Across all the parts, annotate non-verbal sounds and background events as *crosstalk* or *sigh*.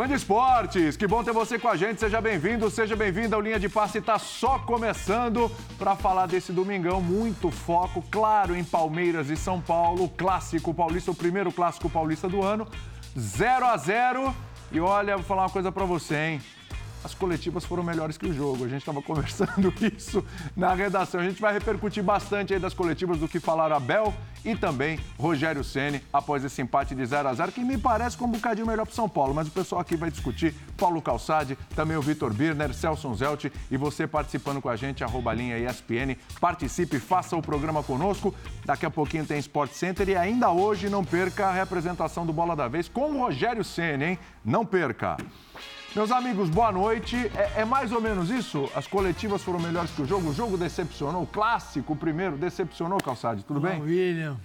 Fã de esportes, que bom ter você com a gente. Seja bem-vindo, seja bem-vinda. O Linha de Passe está só começando para falar desse domingão. Muito foco, claro, em Palmeiras e São Paulo. Clássico paulista, o primeiro clássico paulista do ano. 0 a 0 E olha, vou falar uma coisa para você, hein? As coletivas foram melhores que o jogo. A gente estava *laughs* conversando isso na redação. A gente vai repercutir bastante aí das coletivas do que falaram Abel e também Rogério Ceni após esse empate de 0 a 0 que me parece com um bocadinho melhor para São Paulo. Mas o pessoal aqui vai discutir. Paulo Calçade, também o Vitor Birner, Celso Zelt e você participando com a gente, arroba linha ESPN. Participe, faça o programa conosco. Daqui a pouquinho tem Sport Center e ainda hoje não perca a representação do Bola da Vez com o Rogério Ceni, hein? Não perca! Meus amigos, boa noite. É, é, mais ou menos isso? As coletivas foram melhores que o jogo? O jogo decepcionou? O clássico, o primeiro, decepcionou, Calçade? Tudo Olá, bem? William,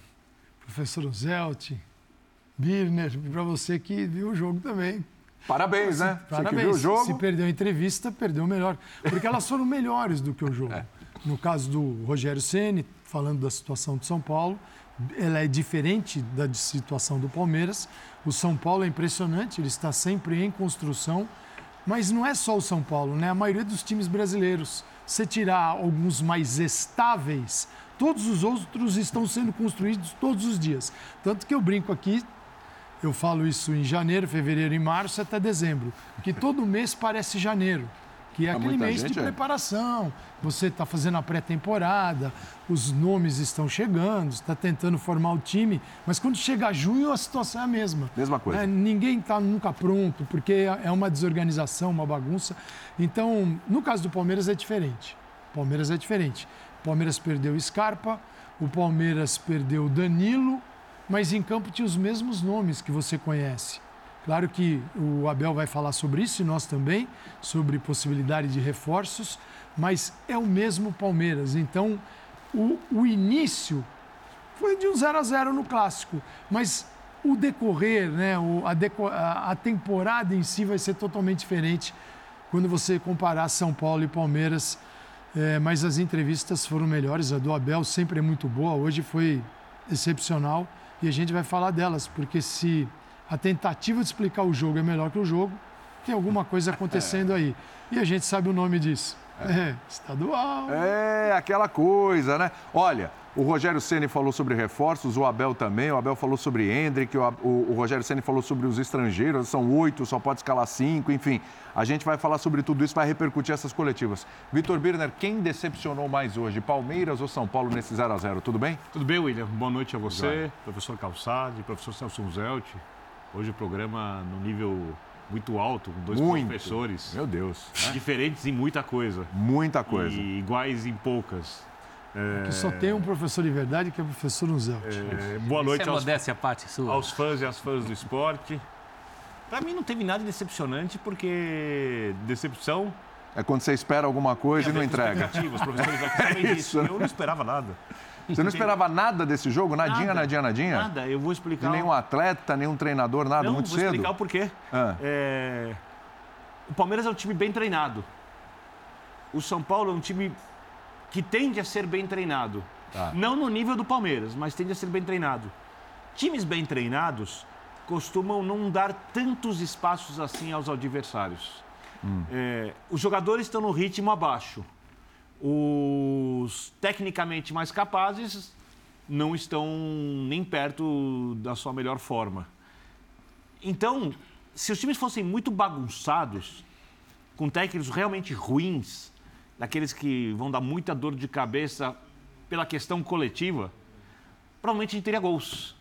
professor Zelt, Birner, para você que viu o jogo também. Parabéns, né? Parabéns. Você que viu o jogo. Se perdeu a entrevista, perdeu melhor. Porque elas foram melhores do que o jogo. *laughs* É. No caso do Rogério Ceni, falando da situação de São Paulo, ela é diferente da situação do Palmeiras. O São Paulo é impressionante, ele está sempre em construção, mas não é só o São Paulo, né? A maioria dos times brasileiros, se tirar alguns mais estáveis, todos os outros estão sendo construídos todos os dias. Tanto que eu brinco aqui, eu falo isso em janeiro, fevereiro e março até dezembro, que todo mês parece janeiro que é aquele mês de é. preparação. Você está fazendo a pré-temporada, os nomes estão chegando, está tentando formar o time, mas quando chega junho a situação é a mesma. Mesma coisa. É, ninguém está nunca pronto, porque é uma desorganização, uma bagunça. Então, no caso do Palmeiras é diferente. Palmeiras é diferente. O Palmeiras perdeu Scarpa, o Palmeiras perdeu Danilo, mas em campo tinha os mesmos nomes que você conhece. Claro que o Abel vai falar sobre isso e nós também, sobre possibilidade de reforços, mas é o mesmo Palmeiras. Então, o, o início foi de um 0 a 0 no clássico, mas o decorrer, né, o, a, deco, a, a temporada em si vai ser totalmente diferente quando você comparar São Paulo e Palmeiras. É, mas as entrevistas foram melhores. A do Abel sempre é muito boa, hoje foi excepcional e a gente vai falar delas, porque se a tentativa de explicar o jogo é melhor que o jogo, tem alguma coisa acontecendo aí. E a gente sabe o nome disso. É, é estadual. É, aquela coisa, né? Olha, o Rogério Ceni falou sobre reforços, o Abel também. O Abel falou sobre Hendrick, o, o, o Rogério Ceni falou sobre os estrangeiros, são oito, só pode escalar cinco, enfim. A gente vai falar sobre tudo isso, vai repercutir essas coletivas. Vitor Birner, quem decepcionou mais hoje, Palmeiras ou São Paulo nesse 0 a 0 Tudo bem? Tudo bem, William. Boa noite a você, professor Calçade, professor Celso Zelt. Hoje o programa no nível muito alto, com dois muito. professores. Meu Deus. Né? Diferentes em muita coisa. Muita coisa. E iguais em poucas. É... Que só tem um professor de verdade, que é o professor Nuzelt. É... Boa noite Isso é aos... modéstia parte sua. aos fãs e às fãs do esporte. Para mim não teve nada decepcionante, porque decepção... É quando você espera alguma coisa e não entrega. Os professores aqui *laughs* é isso. Disso. Eu não esperava nada. Você não esperava nada desse jogo? Nadinha, nada, nadinha, nadinha? Nada, eu vou explicar. De nenhum atleta, nenhum treinador, nada, não, muito vou cedo? vou explicar o porquê. Ah. É... O Palmeiras é um time bem treinado. O São Paulo é um time que tende a ser bem treinado. Tá. Não no nível do Palmeiras, mas tende a ser bem treinado. Times bem treinados costumam não dar tantos espaços assim aos adversários. Hum. É, os jogadores estão no ritmo abaixo os tecnicamente mais capazes não estão nem perto da sua melhor forma. Então, se os times fossem muito bagunçados, com técnicos realmente ruins, daqueles que vão dar muita dor de cabeça pela questão coletiva, provavelmente a gente teria gols.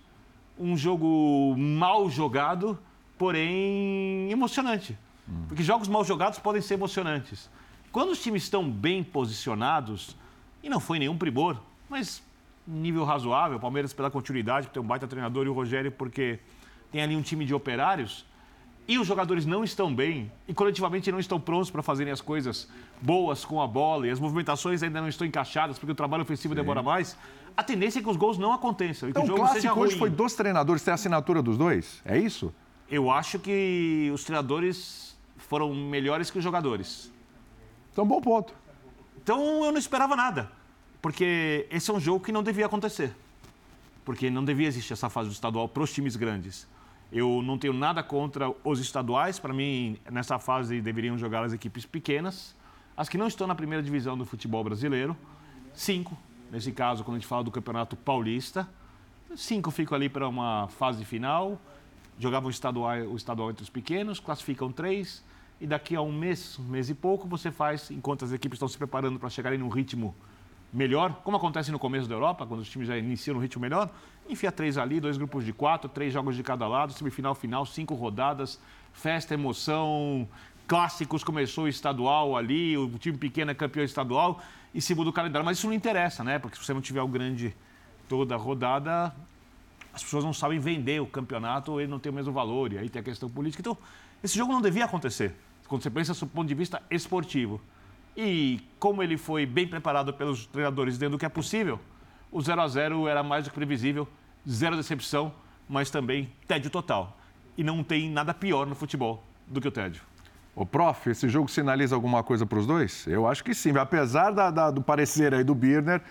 Um jogo mal jogado, porém emocionante. Hum. Porque jogos mal jogados podem ser emocionantes. Quando os times estão bem posicionados, e não foi nenhum primor, mas nível razoável, o Palmeiras pela continuidade, tem um baita treinador e o Rogério porque tem ali um time de operários, e os jogadores não estão bem e coletivamente não estão prontos para fazerem as coisas boas com a bola e as movimentações ainda não estão encaixadas porque o trabalho ofensivo Sim. demora mais, a tendência é que os gols não aconteçam. Então, que o jogo clássico hoje foi dos treinadores, tem a assinatura dos dois? É isso? Eu acho que os treinadores foram melhores que os jogadores. Então, bom ponto. Então, eu não esperava nada. Porque esse é um jogo que não devia acontecer. Porque não devia existir essa fase do estadual para os times grandes. Eu não tenho nada contra os estaduais. Para mim, nessa fase, deveriam jogar as equipes pequenas. As que não estão na primeira divisão do futebol brasileiro, cinco. Nesse caso, quando a gente fala do Campeonato Paulista, cinco ficam ali para uma fase final. Jogavam o estadual, o estadual entre os pequenos, classificam três. E daqui a um mês, um mês e pouco, você faz, enquanto as equipes estão se preparando para chegarem num ritmo melhor, como acontece no começo da Europa, quando os times já iniciam no ritmo melhor, enfia três ali, dois grupos de quatro, três jogos de cada lado, semifinal, final, cinco rodadas, festa, emoção, clássicos, começou o estadual ali, o time pequeno é campeão estadual e se muda o calendário. Mas isso não interessa, né? Porque se você não tiver o grande toda a rodada, as pessoas não sabem vender o campeonato, ele não tem o mesmo valor, e aí tem a questão política. Então, esse jogo não devia acontecer, quando você pensa do ponto de vista esportivo. E como ele foi bem preparado pelos treinadores dentro do que é possível, o 0 a 0 era mais do que previsível, zero decepção, mas também tédio total. E não tem nada pior no futebol do que o tédio. Ô, prof, esse jogo sinaliza alguma coisa para os dois? Eu acho que sim. Apesar da, da, do parecer aí do Birner,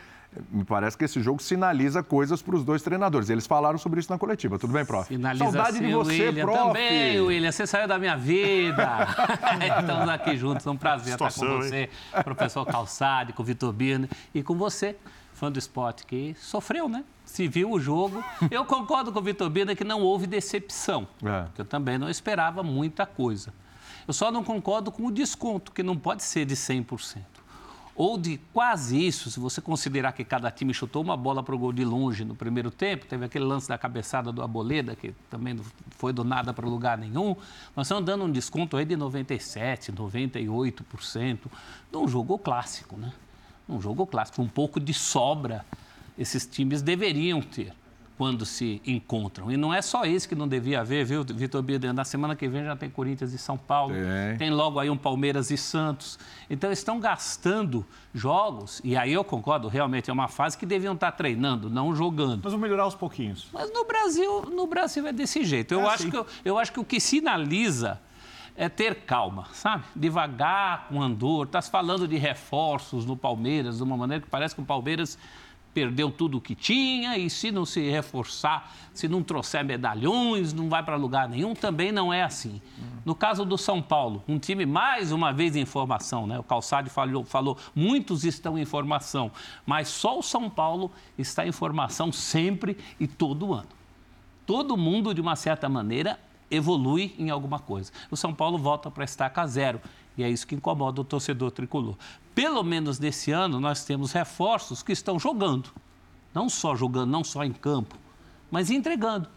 me parece que esse jogo sinaliza coisas para os dois treinadores. Eles falaram sobre isso na coletiva. Tudo bem, prof? Sinaliza Saudade sim, de você, William. prof. Também, William. Você saiu da minha vida. *laughs* Estamos aqui juntos. É um prazer Situação, estar com você, hein? professor Calçade, com o Vitor Birner e com você, fã do esporte, que sofreu, né? Se viu o jogo. Eu concordo com o Vitor Birner que não houve decepção. É. eu também não esperava muita coisa. Eu só não concordo com o desconto, que não pode ser de 100% ou de quase isso, se você considerar que cada time chutou uma bola para o gol de longe no primeiro tempo, teve aquele lance da cabeçada do Aboleda, que também não foi do nada para lugar nenhum, nós estamos dando um desconto aí de 97%, 98%, num jogo clássico, né? Um jogo clássico, um pouco de sobra esses times deveriam ter quando se encontram. E não é só isso que não devia haver, viu, Vitor Biden? Na semana que vem já tem Corinthians e São Paulo, tem. tem logo aí um Palmeiras e Santos. Então estão gastando jogos, e aí eu concordo, realmente é uma fase que deviam estar treinando, não jogando. Mas vão melhorar aos pouquinhos. Mas no Brasil, no Brasil é desse jeito. Eu, é acho, assim. que, eu, eu acho que o que sinaliza é ter calma, sabe? Devagar, com andor. Estás falando de reforços no Palmeiras, de uma maneira que parece que o Palmeiras perdeu tudo o que tinha e se não se reforçar, se não trouxer medalhões, não vai para lugar nenhum, também não é assim. No caso do São Paulo, um time mais uma vez em formação, né? O Calçade falou, falou, muitos estão em formação, mas só o São Paulo está em formação sempre e todo ano. Todo mundo, de uma certa maneira, evolui em alguma coisa. O São Paulo volta para estaca zero. E é isso que incomoda o torcedor tricolor. Pelo menos nesse ano, nós temos reforços que estão jogando. Não só jogando, não só em campo, mas entregando.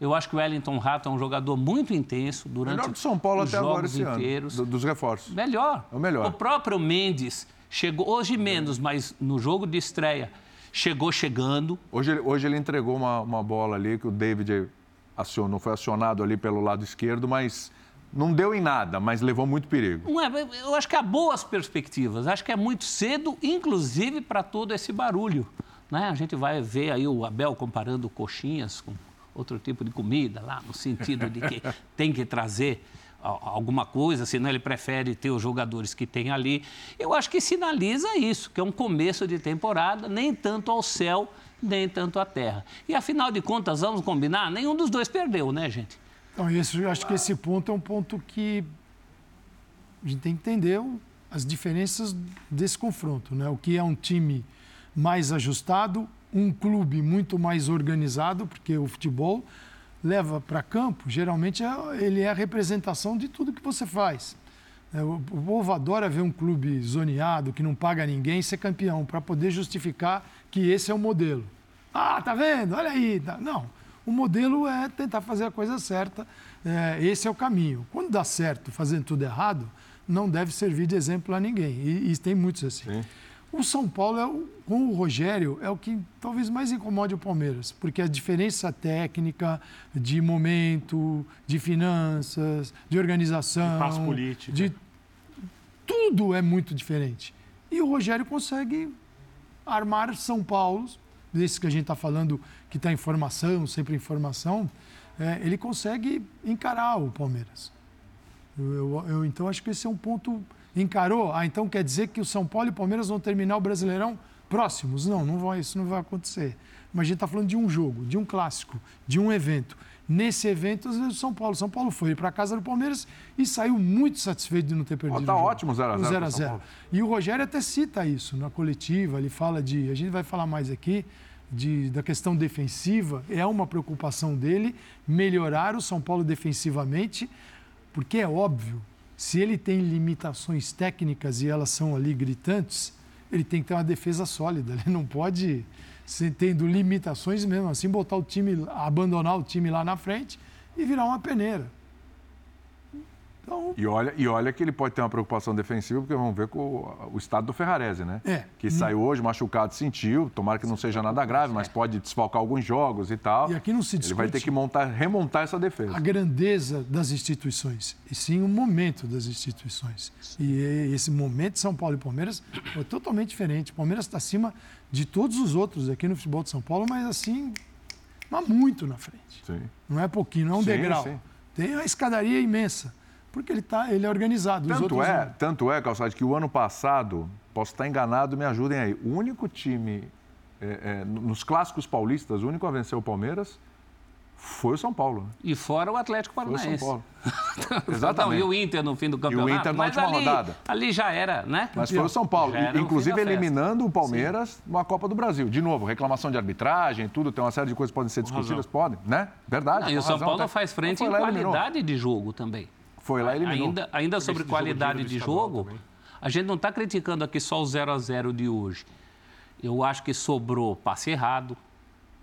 Eu acho que o Wellington Rato é um jogador muito intenso durante melhor do São Paulo os até jogos agora esse inteiros. Ano, dos reforços. Melhor. É o melhor. O próprio Mendes chegou, hoje menos, mas no jogo de estreia, chegou chegando. Hoje, hoje ele entregou uma, uma bola ali que o David acionou, foi acionado ali pelo lado esquerdo, mas não deu em nada, mas levou muito perigo. Não é, eu acho que há boas perspectivas. Acho que é muito cedo, inclusive para todo esse barulho. Né? A gente vai ver aí o Abel comparando coxinhas com outro tipo de comida lá, no sentido de que *laughs* tem que trazer alguma coisa, senão ele prefere ter os jogadores que tem ali. Eu acho que sinaliza isso, que é um começo de temporada, nem tanto ao céu, nem tanto à terra. E afinal de contas, vamos combinar, nenhum dos dois perdeu, né, gente? Então, isso, eu acho que esse ponto é um ponto que a gente tem que entender as diferenças desse confronto. Né? O que é um time mais ajustado, um clube muito mais organizado, porque o futebol leva para campo, geralmente é, ele é a representação de tudo que você faz. É, o povo adora ver um clube zoneado, que não paga ninguém, ser campeão, para poder justificar que esse é o modelo. Ah, tá vendo? Olha aí. Não, o modelo é tentar fazer a coisa certa, é, esse é o caminho. Quando dá certo fazendo tudo errado, não deve servir de exemplo a ninguém. E, e tem muitos assim. Sim. O São Paulo, é o, com o Rogério, é o que talvez mais incomode o Palmeiras, porque a diferença técnica, de momento, de finanças, de organização, de política. de tudo é muito diferente. E o Rogério consegue armar São Paulo, desses que a gente está falando que está em formação, sempre em formação, é, ele consegue encarar o Palmeiras. Eu, eu, eu, então, acho que esse é um ponto. Encarou? Ah, então quer dizer que o São Paulo e o Palmeiras vão terminar o Brasileirão próximos? Não, não vai, isso não vai acontecer. Mas a gente está falando de um jogo, de um clássico, de um evento. nesse evento o São Paulo. São Paulo foi para a casa do Palmeiras e saiu muito satisfeito de não ter perdido. Está ótimo 0x0. 0x0. E o Rogério até cita isso na coletiva, ele fala de. A gente vai falar mais aqui. De, da questão defensiva, é uma preocupação dele melhorar o São Paulo defensivamente, porque é óbvio, se ele tem limitações técnicas e elas são ali gritantes, ele tem que ter uma defesa sólida. *laughs* Ele não pode tendo limitações mesmo assim, botar o time, abandonar o time lá na frente e virar uma peneira. Então... E, olha, e olha que ele pode ter uma preocupação defensiva, porque vamos ver com o, o estado do Ferrarese, né? É. Que saiu hoje machucado, sentiu, tomara que não seja nada grave, mas pode desfalcar alguns jogos e tal. E aqui não se discute. Ele vai ter que montar, remontar essa defesa. A grandeza das instituições, e sim o momento das instituições. E esse momento de São Paulo e Palmeiras foi totalmente diferente. O Palmeiras está acima de todos os outros aqui no futebol de São Paulo, mas assim, mas muito na frente. Sim. Não é pouquinho, não é um sim, degrau. Sim. Tem uma escadaria imensa, porque ele, tá, ele é organizado. Tanto é, não. tanto é, Calçade, que o ano passado, posso estar enganado, me ajudem aí, o único time, é, é, nos clássicos paulistas, o único a vencer o Palmeiras foi o São Paulo. Né? E fora o Atlético Paranaense. Foi o São Paulo. *laughs* Exatamente. Não, e o Inter no fim do campeonato. E o Inter na última ali, rodada. Ali já era, né? Mas foi o São Paulo. Inclusive eliminando o Palmeiras Sim. na Copa do Brasil. De novo, reclamação de arbitragem, tudo, tem uma série de coisas que podem ser discutidas, podem, né? Verdade. Não, e o São razão, Paulo até... faz frente em qualidade de jogo também. Foi lá e eliminou. Ainda, ainda sobre qualidade de jogo, de jogo a gente não está criticando aqui só o 0 a 0 de hoje. Eu acho que sobrou passe errado,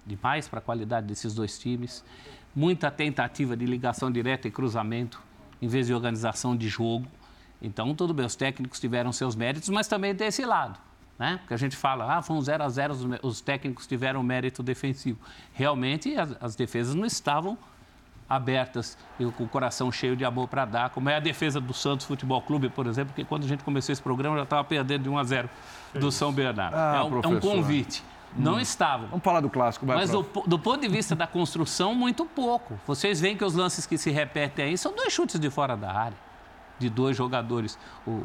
demais para a qualidade desses dois times muita tentativa de ligação direta e cruzamento, em vez de organização de jogo. Então, tudo bem, os técnicos tiveram seus méritos, mas também tem esse lado. Né? Porque a gente fala, ah, foi um 0 a 0 os, os técnicos tiveram mérito defensivo. Realmente, as, as defesas não estavam abertas e com o coração cheio de amor para dar, como é a defesa do Santos Futebol Clube, por exemplo, que quando a gente começou esse programa já estava perdendo de 1 a 0 do São Bernardo. Ah, é, um, é, um, convite. Não hum. estavam. Vamos falar do clássico, vai Mas do, do, ponto de vista da construção, muito pouco. Vocês veem que os lances que se repetem aí são dois chutes de fora da área, de dois jogadores. O,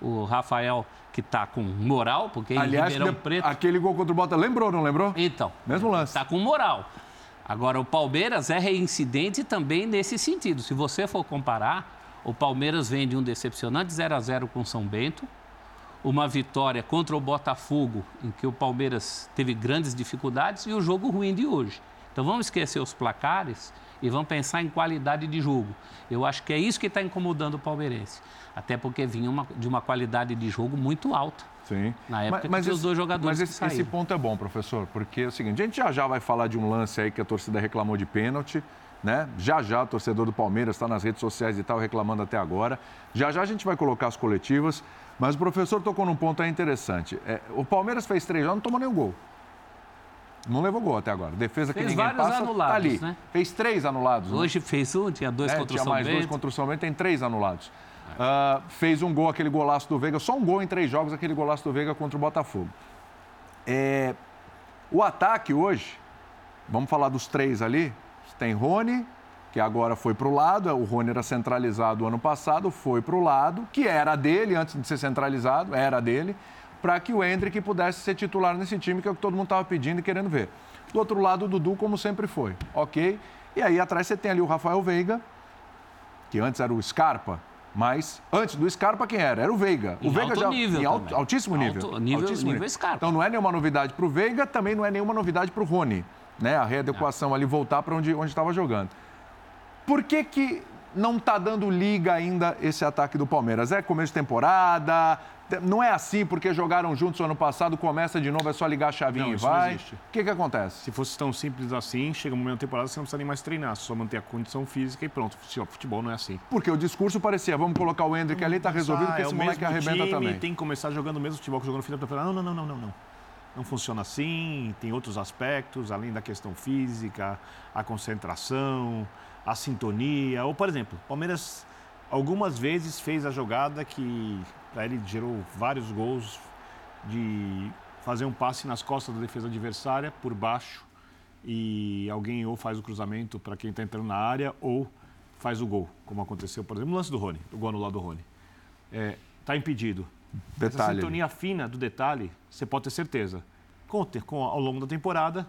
o Rafael, que está com moral, porque Aliás, Ribeirão Preto... aquele gol contra o Bota, lembrou, não lembrou? Então. Mesmo lance. Está com moral. Agora, o Palmeiras é reincidente também nesse sentido. Se você for comparar, o Palmeiras vem de um decepcionante 0 a 0 com São Bento, uma vitória contra o Botafogo, em que o Palmeiras teve grandes dificuldades, e o jogo ruim de hoje. Então vamos esquecer os placares e vamos pensar em qualidade de jogo. Eu acho que é isso que está incomodando o palmeirense. Até porque vinha uma, de uma qualidade de jogo muito alta. Sim. Na época mas, mas esse, os dois jogadores. Mas esse, esse, ponto é bom, professor, porque é o seguinte: a gente já já vai falar de um lance aí que a torcida reclamou de pênalti. Né? Já já o torcedor do Palmeiras está nas redes sociais e tal reclamando até agora. Já já a gente vai colocar as coletivas. Mas o professor tocou num ponto aí interessante. É, o Palmeiras fez três jogos, não tomou nenhum gol. Não levou gol até agora. Defesa fez que ninguém passa, tá anulados, tá ali. Né? Fez três anulados. Né? Hoje né? fez um, tinha dois é, contra o São São mais Bento. dois contra o São Bento, tem três anulados. Uh, fez um gol, aquele golaço do Veiga, só um gol em três jogos, aquele golaço do Veiga contra o Botafogo. É, o ataque hoje, vamos falar dos três ali, tem Rony, que agora foi para o lado. O Rony era centralizado ano passado, foi para o lado, que era dele antes de ser centralizado, era dele, para que o Hendrick pudesse ser titular nesse time, que é o que todo mundo estava pedindo e querendo ver. Do outro lado, o Dudu, como sempre foi, ok? E aí atrás você tem ali o Rafael Veiga, que antes era o Scarpa, mas antes do Scarpa, quem era? Era o Veiga. O em Veiga já nível em alto, altíssimo nível. Alto, nível, altíssimo nível Scarpa. Então não é nenhuma novidade para o Veiga, também não é nenhuma novidade para o Rony. Né? A readequação ali voltar para onde estava jogando. Por que, que não está dando liga ainda esse ataque do Palmeiras? É começo de temporada? Não é assim porque jogaram juntos ano passado, começa de novo, é só ligar a chavinha não, e vai. O que, que acontece? Se fosse tão simples assim, chega um momento da temporada, você não precisa nem mais treinar, só manter a condição física e pronto. Futebol não é assim. Porque o discurso parecia, vamos colocar o Hendrick ali, está resolvido, porque é esse moleque arrebenta time, também. tem que começar jogando o mesmo futebol que jogou no final da temporada. Não, não, não, não, não. Não funciona assim, tem outros aspectos, além da questão física, a concentração, a sintonia. Ou, por exemplo, o Palmeiras algumas vezes fez a jogada que para ele gerou vários gols de fazer um passe nas costas da defesa adversária por baixo e alguém ou faz o cruzamento para quem está entrando na área ou faz o gol, como aconteceu, por exemplo, no lance do Rony, o gol anulado do Rony. Está é, tá impedido. Detalhe. Essa sintonia fina do detalhe, você pode ter certeza. Com, com, ao longo da temporada,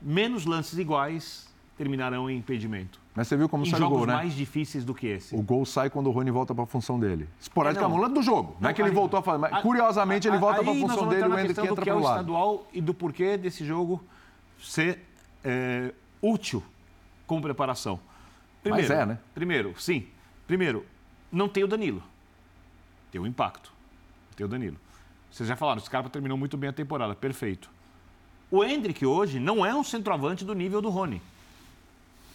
menos lances iguais terminarão em impedimento. Mas você viu como em sai o gol, né? mais difíceis do que esse. O gol sai quando o Rony volta para a função dele. Esporadicamente, é, do jogo. Não, é que ele voltou a fazer, mas curiosamente ele volta para a função dele e o Hendrick entra para o lado. estadual e do porquê desse jogo ser é, útil como preparação. Primeiro, mas é, né? Primeiro, sim. Primeiro, não tem o Danilo. Tem o impacto. Tem o Danilo. Vocês já falaram, o Scarpa terminou muito bem a temporada, perfeito. O Hendrick hoje não é um centroavante do nível do Rony.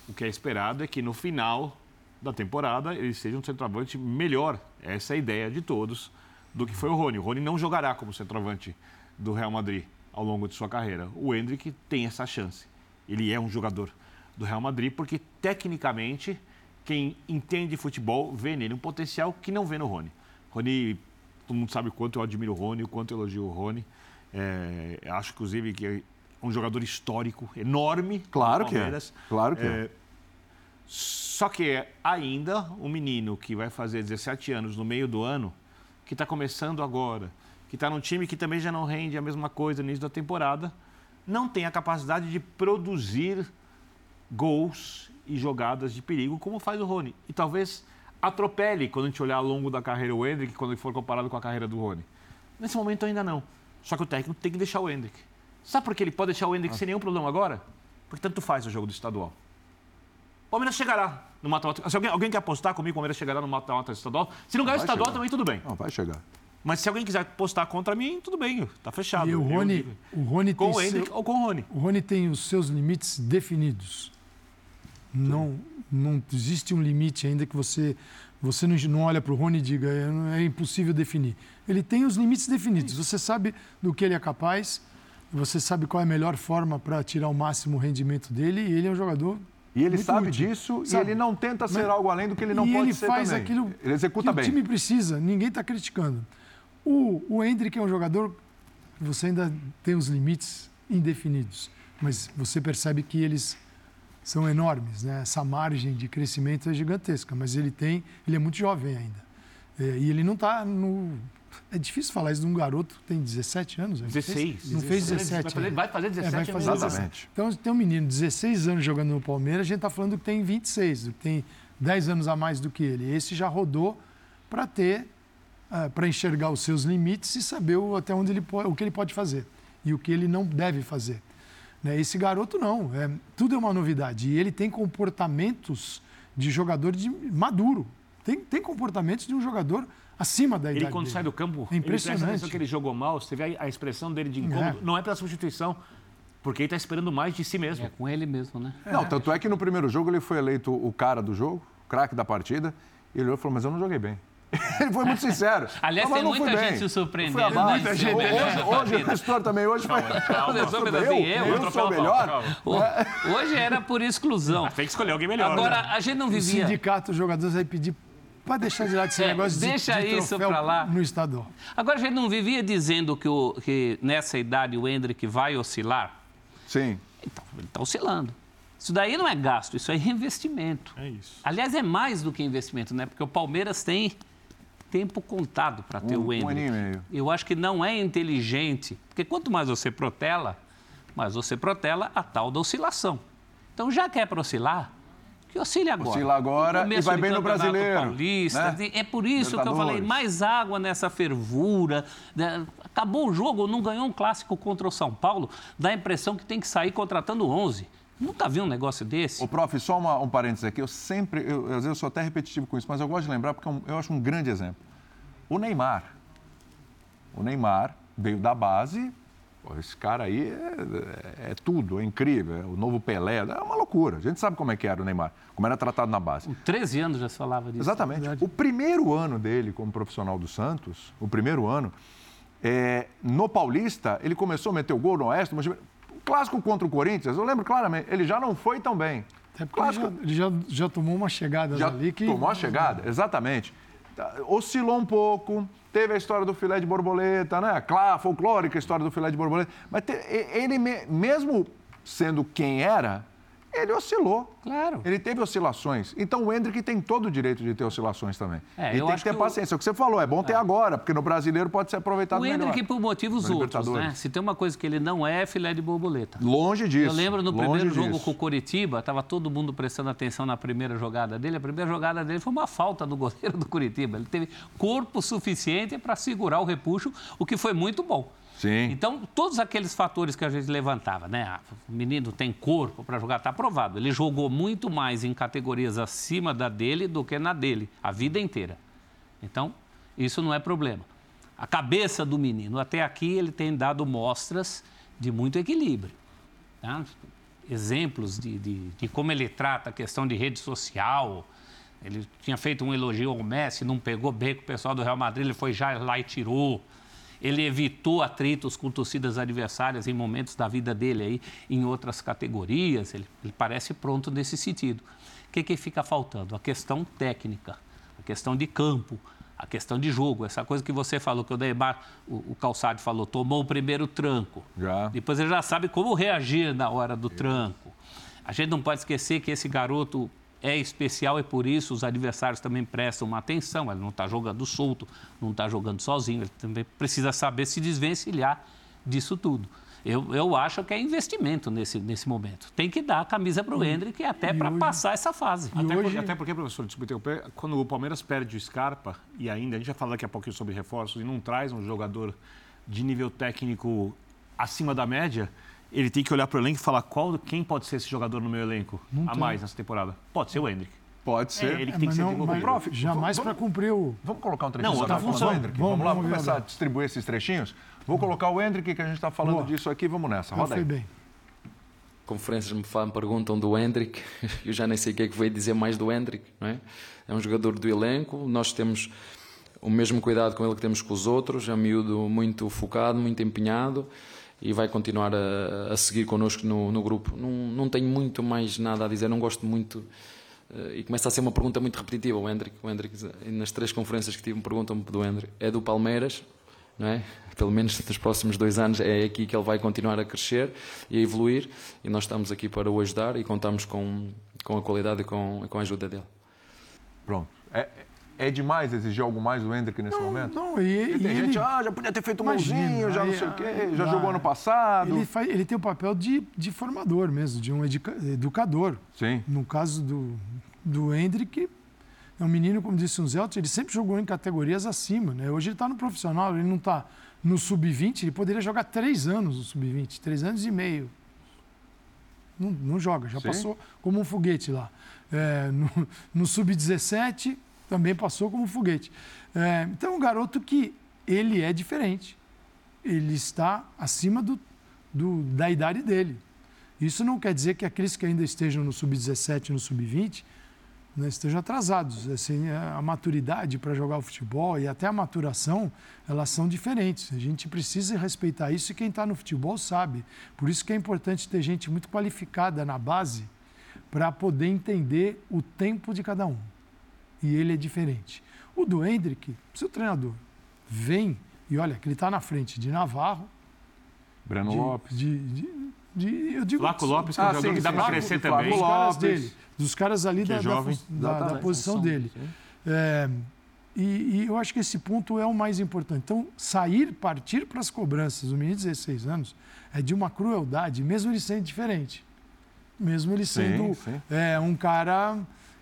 O que é esperado é que no final da temporada ele seja um centroavante melhor. Essa é a ideia de todos do que foi o Rony. O Rony não jogará como centroavante do Real Madrid ao longo de sua carreira. O Hendrick tem essa chance. Ele é um jogador do Real Madrid porque tecnicamente quem entende futebol vê nele um potencial que não vê no Rony. Rony, todo mundo sabe o quanto eu admiro o Rony, o quanto eu elogio o Rony. É, acho, inclusive, que é um jogador histórico, enorme. Claro que é. Claro que é. é. Só que ainda um menino que vai fazer 17 anos no meio do ano, que está começando agora, que está num time que também já não rende a mesma coisa no início da temporada, não tem a capacidade de produzir gols e jogadas de perigo como faz o Rony. E talvez atropele quando a gente olhar ao longo da carreira o Hendrick, quando ele for comparado com a carreira do Rony. Nesse momento ainda não. Só que o técnico tem que deixar o Hendrick. Sabe por que ele pode deixar o Hendrick ah. sem nenhum problema agora? Porque tanto faz o jogo do estadual. O Palmeiras chegará no mata-mata. Se alguém, alguém quer apostar comigo, o Palmeiras chegará no mata-mata estadual. Se não ganhar o estadual, chegar. também tudo bem. Não, vai chegar. Mas se alguém quiser apostar contra mim, tudo bem, tá fechado. E o Rony, eu, o Rony com tem o Hendrick seu, ou com o Rony. O Rony tem os seus limites definidos. Não, não existe um limite ainda que você você não, não olha para o Rony e diga é, é impossível definir. Ele tem os limites definidos. Você sabe do que ele é capaz, você sabe qual é a melhor forma para tirar o máximo rendimento dele e ele é um jogador e ele sabe útil. disso sabe. e ele não tenta ser Mas, algo além do que ele não e pode ele ser faz também. aquilo ele executa que bem. o time precisa, ninguém está criticando. O, o Hendrick é um jogador que você ainda tem os limites indefinidos, mas você percebe que eles são enormes, né? Essa margem de crescimento é gigantesca, mas ele tem, ele é muito jovem ainda. É, e ele não está no é difícil falar isso de um garoto que tem 17 anos. 16. Não fez 17. Vai fazer, vai fazer 17 é, vai fazer Exatamente. Então, tem um menino de 16 anos jogando no Palmeiras, a gente está falando que tem 26, que tem 10 anos a mais do que ele. Esse já rodou para ter, uh, para enxergar os seus limites e saber o, até onde ele o que ele pode fazer e o que ele não deve fazer. Né? Esse garoto não, é, tudo é uma novidade. E ele tem comportamentos de jogador de maduro. Tem, tem comportamentos de um jogador acima da idade Ele, quando dele. sai do campo, é impressionante. Ele que ele jogou mal, você vê a, expressão dele de incômodo, é. não é pela substituição, porque ele está esperando mais de si mesmo. É com ele mesmo, né? Não, tanto é que no primeiro jogo ele foi eleito o cara do jogo, craque da partida, e ele olhou e falou, mas eu não joguei bem. *laughs* Ele foi muito sincero. *laughs* Aliás, tem muita gente se surpreendendo. Muita gente. Hoje, hoje o gestor também hoje foi. Calma, calma. Eu, eu, eu sou melhor. *laughs* Hoje era por exclusão. Tem que escolher alguém melhor. Agora, né? a gente não vivia. O sindicato, os jogadores aí pedir Pode deixar de lado esse é, negócio deixa de, de isso para lá no estadual. Agora, a gente não vivia dizendo que, o, que nessa idade o Hendrick vai oscilar? Sim. Então, ele está oscilando. Isso daí não é gasto, isso é investimento. É isso. Aliás, é mais do que investimento, né? Porque o Palmeiras tem tempo contado para ter um, o Hendrick. Um aninho e meio. Eu acho que não é inteligente, porque quanto mais você protela, mais você protela a tal da oscilação. Então, já quer para oscilar, que oscila agora. Oscila agora e vai bem no brasileiro. Paulista. Né? É por isso que eu falei, mais água nessa fervura. Né? Acabou o jogo, não ganhou um clássico contra o São Paulo, dá a impressão que tem que sair contratando 11. Nunca vi um negócio desse. Ô, prof, só uma, um parênteses aqui. Eu sempre, eu, às vezes eu sou até repetitivo com isso, mas eu gosto de lembrar porque é eu acho um grande exemplo. O Neymar. O Neymar veio da base, Pô, esse cara aí é, é, tudo, é incrível. É o novo Pelé, é uma loucura. A gente sabe como é que era o Neymar, como era tratado na base. Com 13 anos já se falava disso. Exatamente. O primeiro ano dele como profissional do Santos, o primeiro ano, é, no Paulista, ele começou a meter o gol no Oeste, mas, clássico contra o Corinthians, eu lembro claramente, ele já não foi tão bem. É clássico, ele, já, ele já, já tomou uma chegada já ali que. Tomou uma chegada, exatamente. Oscilou um pouco, teve a história do filé de borboleta, né? Claro, folclórica a história do filé de borboleta. Mas ele, mesmo sendo quem era, ele oscilou. Claro. Ele teve oscilações. Então o Hendrick tem todo o direito de ter oscilações também. É, ele tem que ter que paciência. O... o que você falou, é bom ter é. agora, porque no brasileiro pode ser aproveitado melhor. O Hendrick por motivos outros, né? Se tem uma coisa que ele não é, é filé de borboleta. Longe disso. Eu lembro no primeiro jogo disso. com o Curitiba, estava todo mundo prestando atenção na primeira jogada dele. A primeira jogada dele foi uma falta do goleiro do Curitiba. Ele teve corpo suficiente para segurar o repuxo, o que foi muito bom. Sim. Então, todos aqueles fatores que a gente levantava, né? Ah, o menino tem corpo para jogar, está provado. Ele jogou muito mais em categorias acima da dele do que na dele, a vida inteira. Então, isso não é problema. A cabeça do menino, até aqui, ele tem dado mostras de muito equilíbrio. Tá? Exemplos de, de, de como ele trata a questão de rede social. Ele tinha feito um elogio ao Messi, não pegou bem com o pessoal do Real Madrid, ele foi já lá e tirou. Ele evitou atritos com torcidas adversárias em momentos da vida dele aí, em outras categorias. Ele, ele parece pronto nesse sentido. O que, que fica faltando? A questão técnica, a questão de campo, a questão de jogo. Essa coisa que você falou, que o Neymar, o, o Calçado falou, tomou o primeiro tranco. Já. Depois ele já sabe como reagir na hora do tranco. A gente não pode esquecer que esse garoto é especial e por isso os adversários também prestam uma atenção. Ele não está jogando solto, não está jogando sozinho, ele também precisa saber se desvencilhar disso tudo. Eu, eu acho que é investimento nesse, nesse momento. Tem que dar a camisa para o Hendrick até para passar essa fase. Até, hoje... porque, até porque, professor, desculpe quando o Palmeiras perde o Scarpa, e ainda, a gente vai falar daqui a pouquinho sobre reforços, e não traz um jogador de nível técnico acima da média, ele tem que olhar para o elenco e falar qual, quem pode ser esse jogador no meu elenco não a tem. mais nessa temporada. Pode ser o Hendrick. Pode ser. É, ele que tem que ser desenvolvido. Prof, jamais para cumprir o... Vamos colocar um trechinho não, outra função. Hendrick? Vamos, vamos lá, vamos começar a distribuir esses trechinhos. Vou colocar o Hendrick, que a gente está falando Boa. disso aqui. Vamos nessa, roda aí. bem. Conferências me falam, perguntam do Hendrick. *laughs* Eu já nem sei o que é que vou dizer mais do Hendrick. Não é? é um jogador do elenco. Nós temos o mesmo cuidado com ele que temos com os outros. É um miúdo muito focado, muito empenhado e vai continuar a, a seguir connosco no, no, grupo. Não, não tenho muito mais nada a dizer, não gosto muito. Uh, e começa a ser uma pergunta muito repetitiva. O Hendrick, o Hendrick nas três conferências que tive, me perguntam-me do Hendrick. É do Palmeiras, não é? *laughs* Pelo menos nos próximos dois anos é aqui que ele vai continuar a crescer e a evoluir. E nós estamos aqui para o ajudar e contamos com, com a qualidade e com, com a ajuda dele. Pronto. É, é demais exigir algo mais do Hendrick nesse não, momento? Não, e, e tem gente, ah, já podia ter feito um golzinho, já não sei o quê, já jogou ano passado. Ele, faz, ele tem o papel de, de formador mesmo, de um educador. Sim. No caso do, do Hendrick, é um menino, como disse o Zelt, ele sempre jogou em categorias acima. Né? Hoje ele está no profissional, ele não está no sub-20, ele poderia jogar três anos no sub-20, três anos e meio. Não, não joga, já Sim. passou como um foguete lá. É, no, no sub-17 também passou como foguete. É, então, um garoto que ele é diferente. Ele está acima do, do, da idade dele. Isso não quer dizer que aqueles que ainda estejam no sub-17, no sub-20, né, estejam atrasados. Assim, é, a maturidade para jogar o futebol e até a maturação, elas são diferentes. A gente precisa respeitar isso e quem está no futebol sabe. Por isso que é importante ter gente muito qualificada na base para poder entender o tempo de cada um e ele é diferente. O do Hendrick, se o treinador vem e olha que ele está na frente de Navarro, Breno de, Lopes, de, de, de, eu digo Flaco Lopes, que é ah, é um jogador sim, que dá para crescer também. Dos caras dele, dos caras ali da, é jovem, da, da, da, posição dele. É, e, e, eu acho que esse ponto é o mais importante. Então, sair, partir para as cobranças, o menino de 16 anos, é de uma crueldade, mesmo ele sendo diferente. Mesmo ele sendo sim, sim. É, um cara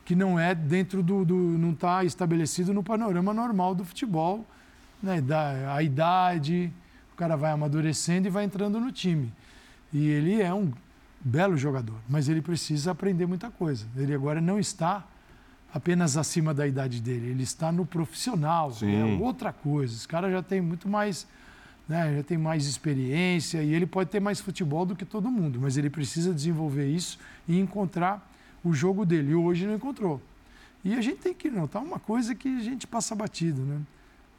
que não é dentro do, do não está estabelecido no panorama normal do futebol, né? Da, a idade, o cara vai amadurecendo e vai entrando no time. E ele é um belo jogador, mas ele precisa aprender muita coisa. Ele agora não está apenas acima da idade dele, ele está no profissional, é outra coisa. Esse cara já tem muito mais, né, já tem mais experiência e ele pode ter mais futebol do que todo mundo, mas ele precisa desenvolver isso e encontrar o jogo dele. E hoje não encontrou. E a gente tem que notar uma coisa que a gente passa batido, né?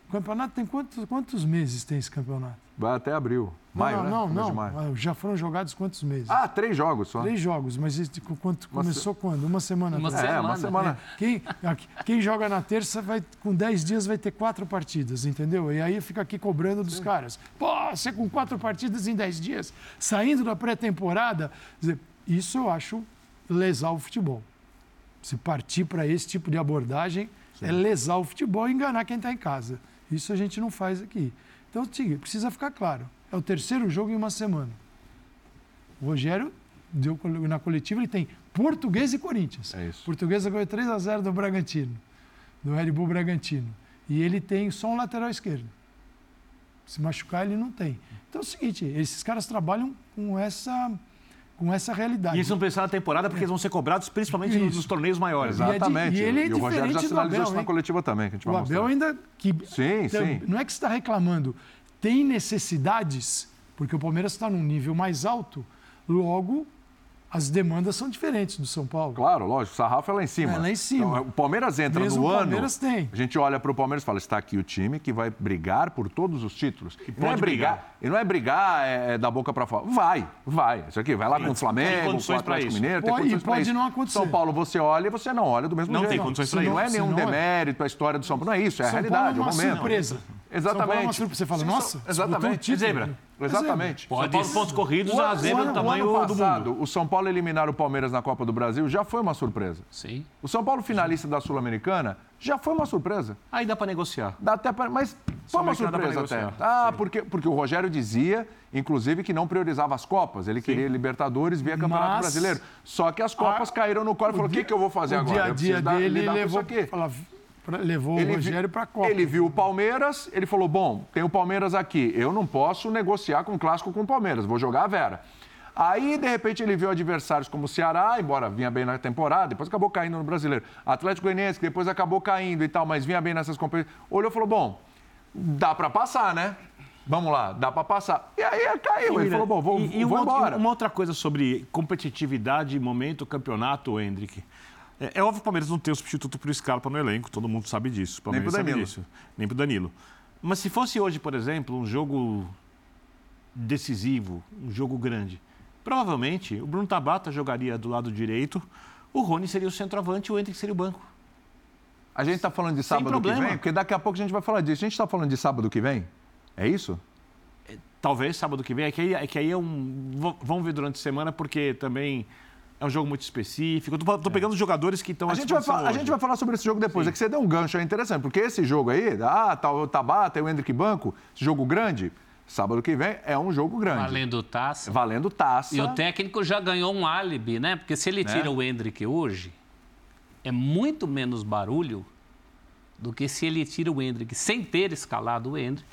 O campeonato tem quantos, quantos meses tem esse campeonato? Vai até abril. Maio, não, né? não, não. Já foram jogados quantos meses? Ah, três jogos só. Três jogos, mas quanto, começou se... quando? Uma semana uma atrás. É, uma semana. É. Quem, quem joga na terça, vai, com dez dias, vai ter quatro partidas, entendeu? E aí fica aqui cobrando dos Sim. caras. Pô, você com quatro partidas em dez dias, saindo da pré-temporada. Isso eu acho lesar o futebol. Se partir para esse tipo de abordagem, Sim. é lesar o futebol e enganar quem está em casa. Isso a gente não faz aqui. Então, precisa ficar claro. É o terceiro jogo em uma semana. O Rogério deu na coletiva, ele tem Português e Corinthians. É isso. Portuguesa ganhou 3 a 0 do Bragantino, do Red Bull Bragantino. E ele tem só um lateral esquerdo. Se machucar, ele não tem. Então é o seguinte, esses caras trabalham com essa com essa realidade. E eles vão pensar na temporada porque é. eles vão ser cobrados principalmente Isso. nos torneios maiores. Exatamente. E, é de, e, ele é e o Rogério já sinalizou isso na coletiva também, que a gente vai O Abel mostrar. ainda... Que, sim, então, sim. Não é que você está reclamando. Tem necessidades, porque o Palmeiras está num nível mais alto, logo as demandas são diferentes do São Paulo. Claro, lógico, o sarrafo é lá em cima. É lá em cima. Então, o Palmeiras entra Mesmo no o ano. Palmeiras tem. A gente olha para o Palmeiras e fala: está aqui o time que vai brigar por todos os títulos. Que pode não é brigar, brigar. E não é brigar é, é da boca para fora. Vai, vai. Isso aqui, vai lá Sim, com o Flamengo, com o Atlético Mineiro, tem condições pode isso. não acontecer. São Paulo você olha e você não olha do mesmo não jeito. Tem condições para isso. Não é nenhum não é. demérito a história do São Paulo. Não é isso, é a São realidade, Paulo é o uma momento. surpresa. Exatamente. São Paulo é uma surpresa. Você fala, nossa, exatamente. Zebra. Exatamente. Pode São Paulo, pontos corridos, o, a zebra do tamanho o ano passado, do mundo. O São Paulo eliminar o Palmeiras na Copa do Brasil já foi uma surpresa. Sim. O São Paulo finalista da Sul-Americana já foi uma surpresa. Aí dá para negociar. Dá até pra, mas foi uma surpresa até. Ah, porque, porque o Rogério dizia, inclusive, que não priorizava as Copas. Ele Sim. queria Libertadores via Campeonato mas... Brasileiro. Só que as Copas a... caíram no colo e falou: o que, que eu vou fazer o agora? O dia a dia dele levou. Fala, levou ele o Rogério para a Copa. Ele viu o Palmeiras, ele falou: bom, tem o Palmeiras aqui, eu não posso negociar com o clássico com o Palmeiras, vou jogar a Vera. Aí, de repente, ele viu adversários como o Ceará, embora vinha bem na temporada, depois acabou caindo no brasileiro. Atlético Goianiense, que depois acabou caindo e tal, mas vinha bem nessas competições. Olhou e falou: bom, dá para passar, né? Vamos lá, dá para passar. E aí caiu. Ele falou: bom, vou, e, e vou uma, embora. Uma outra coisa sobre competitividade, momento, campeonato, Hendrick. É, é, óbvio que o Palmeiras não tem o substituto para o Scarpa no elenco, todo mundo sabe disso. Nem para o Danilo. Disso. Nem para o Danilo. Mas se fosse hoje, por exemplo, um jogo decisivo, um jogo grande, provavelmente o Bruno Tabata jogaria do lado direito, o Rony seria o centroavante e o Henrique seria o banco. A gente está falando de sábado que vem? Porque daqui a pouco a gente vai falar disso. A gente está falando de sábado que vem? É isso? Talvez sábado que vem. É que aí é, que aí é um. Vamos ver durante a semana, porque também é um jogo muito específico. Eu tô, tô pegando os jogadores que estão a gente vai falar, A gente vai falar sobre esse jogo depois. Sim. É que você deu um gancho aí interessante, porque esse jogo aí, ah, tá o Tabata e o Hendrick Banco, esse jogo grande, sábado que vem, é um jogo grande. Valendo taça. Valendo taça. E o técnico já ganhou um álibi, né? Porque se ele né? tira né? o Hendrick hoje, é muito menos barulho do que se ele tira o Hendrick sem ter escalado o Hendrick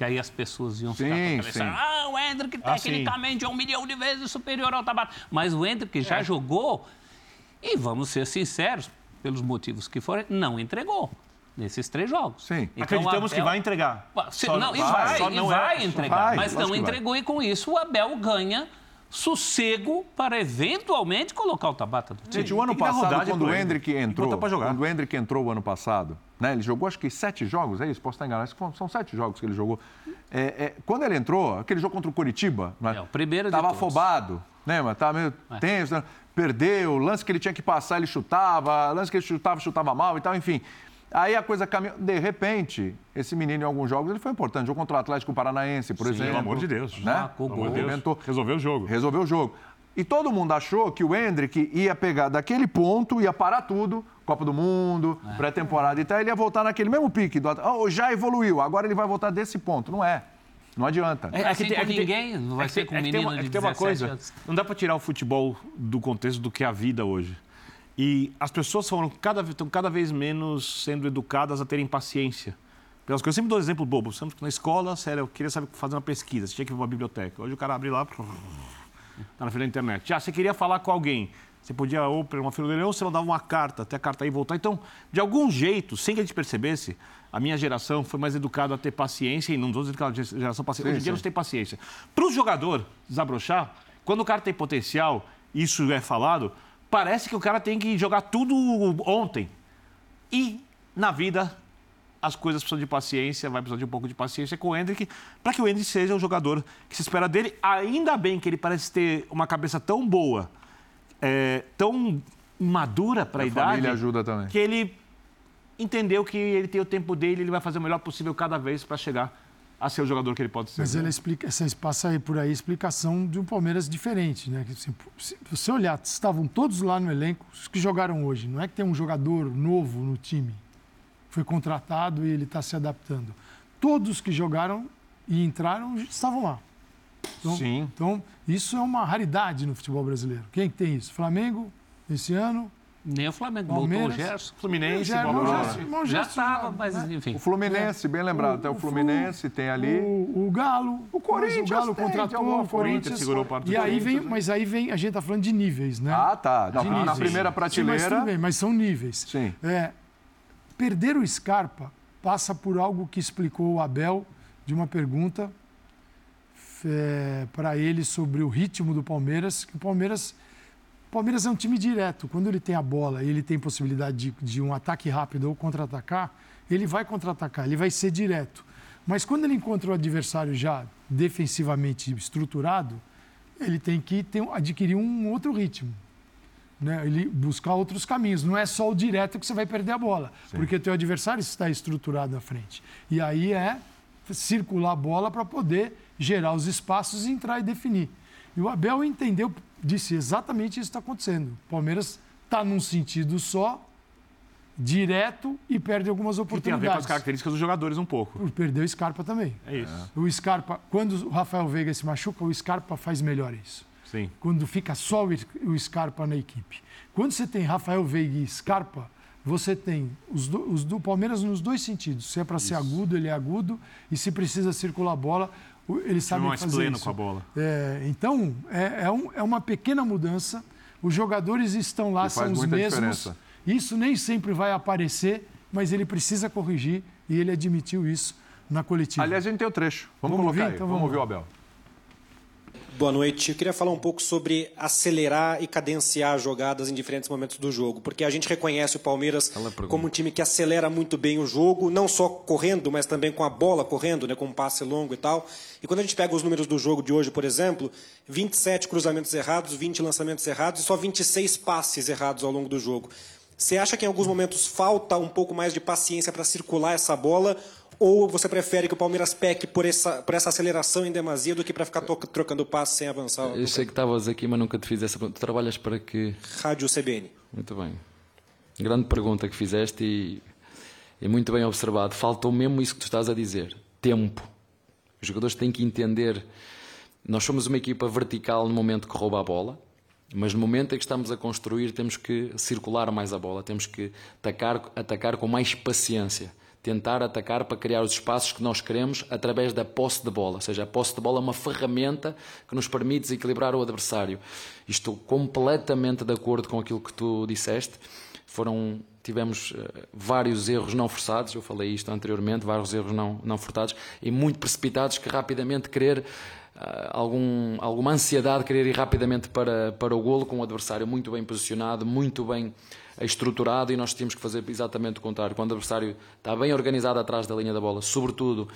que aí as pessoas iam ficar sim, com a cabeça, ah, o Hendrick ah, tecnicamente é um milhão de vezes superior ao Tabata. Mas o Hendrick já é. jogou e, vamos ser sinceros, pelos motivos que forem, não entregou nesses três jogos. Sim. Então, Acreditamos Abel... que vai entregar. Se, só não, vai, e vai, só não e vai é, entregar, vai, mas não entregou e com isso o Abel ganha sossego para eventualmente colocar o Tabata do time. Gente, o ano passado, quando o Hendrick entrou, quando o Hendrick entrou o ano passado, né, ele jogou acho que sete jogos, é isso? Posso estar enganado? São sete jogos que ele jogou. É, é, quando ele entrou, aquele jogo contra o Curitiba, né, é, o primeiro Estava afobado, né, mas estava meio é. tenso, né, perdeu, lance que ele tinha que passar, ele chutava, lance que ele chutava, chutava mal e tal, enfim. Aí a coisa caminhou. De repente, esse menino em alguns jogos ele foi importante. Jogou contra o Atlético Paranaense, por Sim, exemplo. Pelo amor de Deus. Né? Amor de Deus. Resolveu o jogo. Resolveu o jogo. E todo mundo achou que o Hendrick ia pegar daquele ponto, ia parar tudo, Copa do Mundo, é. pré-temporada e tal, ele ia voltar naquele mesmo pique. Do... Oh, já evoluiu, agora ele vai voltar desse ponto. Não é. Não adianta. É, é que, tem, é que ninguém, não vai é ser com é menino uma, é que tem uma coisa, anos. não dá para tirar o futebol do contexto do que é a vida hoje. E as pessoas foram cada, estão cada vez menos sendo educadas a terem paciência. Pelas coisas, eu sempre dou exemplo bobo. Na escola, sério, eu queria saber fazer uma pesquisa, você tinha que ir para uma biblioteca. Hoje o cara abre lá, *laughs* tá na frente da internet. Já, você queria falar com alguém, você podia ou para uma fila de leão, você mandava uma carta, até a carta aí voltar. Então, de algum jeito, sem que a gente percebesse, a minha geração foi mais educada a ter paciência, e não dizendo que a geração paciência. Hoje em dia não tem paciência. Para o jogador desabrochar, quando o cara tem potencial, isso é falado, parece que o cara tem que jogar tudo ontem. E na vida as coisas precisam de paciência, vai precisar de um pouco de paciência com o Hendrick, para que o Hendrick seja o jogador que se espera dele. Ainda bem que ele parece ter uma cabeça tão boa, é, tão madura para a idade, ajuda também. que ele entendeu que ele tem o tempo dele, ele vai fazer o melhor possível cada vez para chegar a ser o jogador que ele pode ser. Mas né? ele explica, essa passa aí por aí a explicação de um Palmeiras diferente, né? Assim, se você olhar, estavam todos lá no elenco, os que jogaram hoje. Não é que tem um jogador novo no time, foi contratado e ele está se adaptando. Todos que jogaram e entraram estavam lá. Então, Sim. Então, isso é uma raridade no futebol brasileiro. Quem que tem isso? Flamengo, esse ano, nem o Flamengo Palmeiras, voltou o Gerson. Fluminense, Já- Bola não, Brava. já- estava, mas né? enfim. O Fluminense, bem lembrado, até o Fluminense tem ali. O, o Galo. O Corinthians O Galo tem, contratou o. Corinthians. Segurou parte do E aí vem, Corinthians, mas aí vem, a gente está falando de níveis, né? Ah, tá. Na níveis. primeira Sim, mas prateleira. tudo bem, mas são níveis. Sim. É, perder o Scarpa passa por algo que explicou o Abel de uma pergunta para ele sobre o ritmo do Palmeiras. Que o Palmeiras, o Palmeiras é um time direto. Quando ele tem a bola e ele tem possibilidade de, de um ataque rápido ou contra-atacar, ele vai contra-atacar, ele vai ser direto. Mas quando ele encontra o adversário já defensivamente estruturado, ele tem que ter, adquirir um outro ritmo né, ele buscar outros caminhos. Não é só o direto que você vai perder a bola, porque o teu adversário está estruturado na frente. E aí é circular a bola para poder gerar os espaços e entrar e definir. E o Abel entendeu, disse exatamente isso que está acontecendo. O Palmeiras está num sentido só, direto e perde algumas Que tem a oportunidades. ver com as características dos jogadores um pouco. Perdeu o Scarpa também. É isso. O Scarpa, quando o Rafael Veiga se machuca, o Scarpa faz melhor isso Sim. quando fica só o Scarpa na equipe. Quando você tem Rafael Veiga e Scarpa, você tem os do, os do Palmeiras nos dois sentidos. Se é para ser agudo, ele é agudo. E se precisa circular a bola, ele sabe mais fazer pleno isso. com a bola. É, então, é, é um- é uma pequena mudança. Os jogadores estão lá, E são os mesmos. diferença. Isso nem sempre vai aparecer, mas ele precisa corrigir e ele admitiu isso na coletiva. Aliás, a gente tem o trecho. Vamos, Vamos colocar ouvir? Então vamos vamos ouvir o. Abel. Boa noite. Eu queria falar um pouco sobre acelerar e cadenciar jogadas em diferentes momentos do jogo, porque a gente reconhece o Palmeiras como um time que acelera muito bem o jogo, não só correndo, mas também com a bola correndo, né, com um passe longo e tal. E quando a gente pega os números do jogo de hoje, por exemplo, 27 cruzamentos errados, 20 lançamentos errados e só 26 passes errados ao longo do jogo. Você acha que em alguns momentos falta um pouco mais de paciência para circular essa bola? Ou você prefere que o Palmeiras peque por essa, por essa aceleração em demasia do que para ficar trocando passe sem avançar? Eu sei que estavas aqui, mas nunca te fiz essa pergunta. Tu trabalhas para que. Rádio CBN. Muito bem. Grande pergunta que fizeste e, e muito bem observado. Faltou mesmo isso que tu estás a dizer: tempo. Os jogadores têm que entender. Nós somos uma equipa vertical no momento que rouba a bola, mas no momento em que estamos a construir, temos que circular mais a bola, temos que atacar, atacar com mais paciência. Tentar atacar para criar os espaços que nós queremos através da posse de bola. Ou seja, a posse de bola é uma ferramenta que nos permite desequilibrar o adversário. E Estou completamente de acordo com aquilo que tu disseste. Foram, tivemos eh, vários erros não forçados, eu falei isto anteriormente, vários erros não, não forçados e muito precipitados que rapidamente querer ah, algum, alguma ansiedade de querer ir rapidamente para, para o golo com o adversário muito bem posicionado, muito bem estruturado e nós tínhamos que fazer exatamente o contrário. Quando o adversário está bem organizado atrás da linha da bola, sobretudo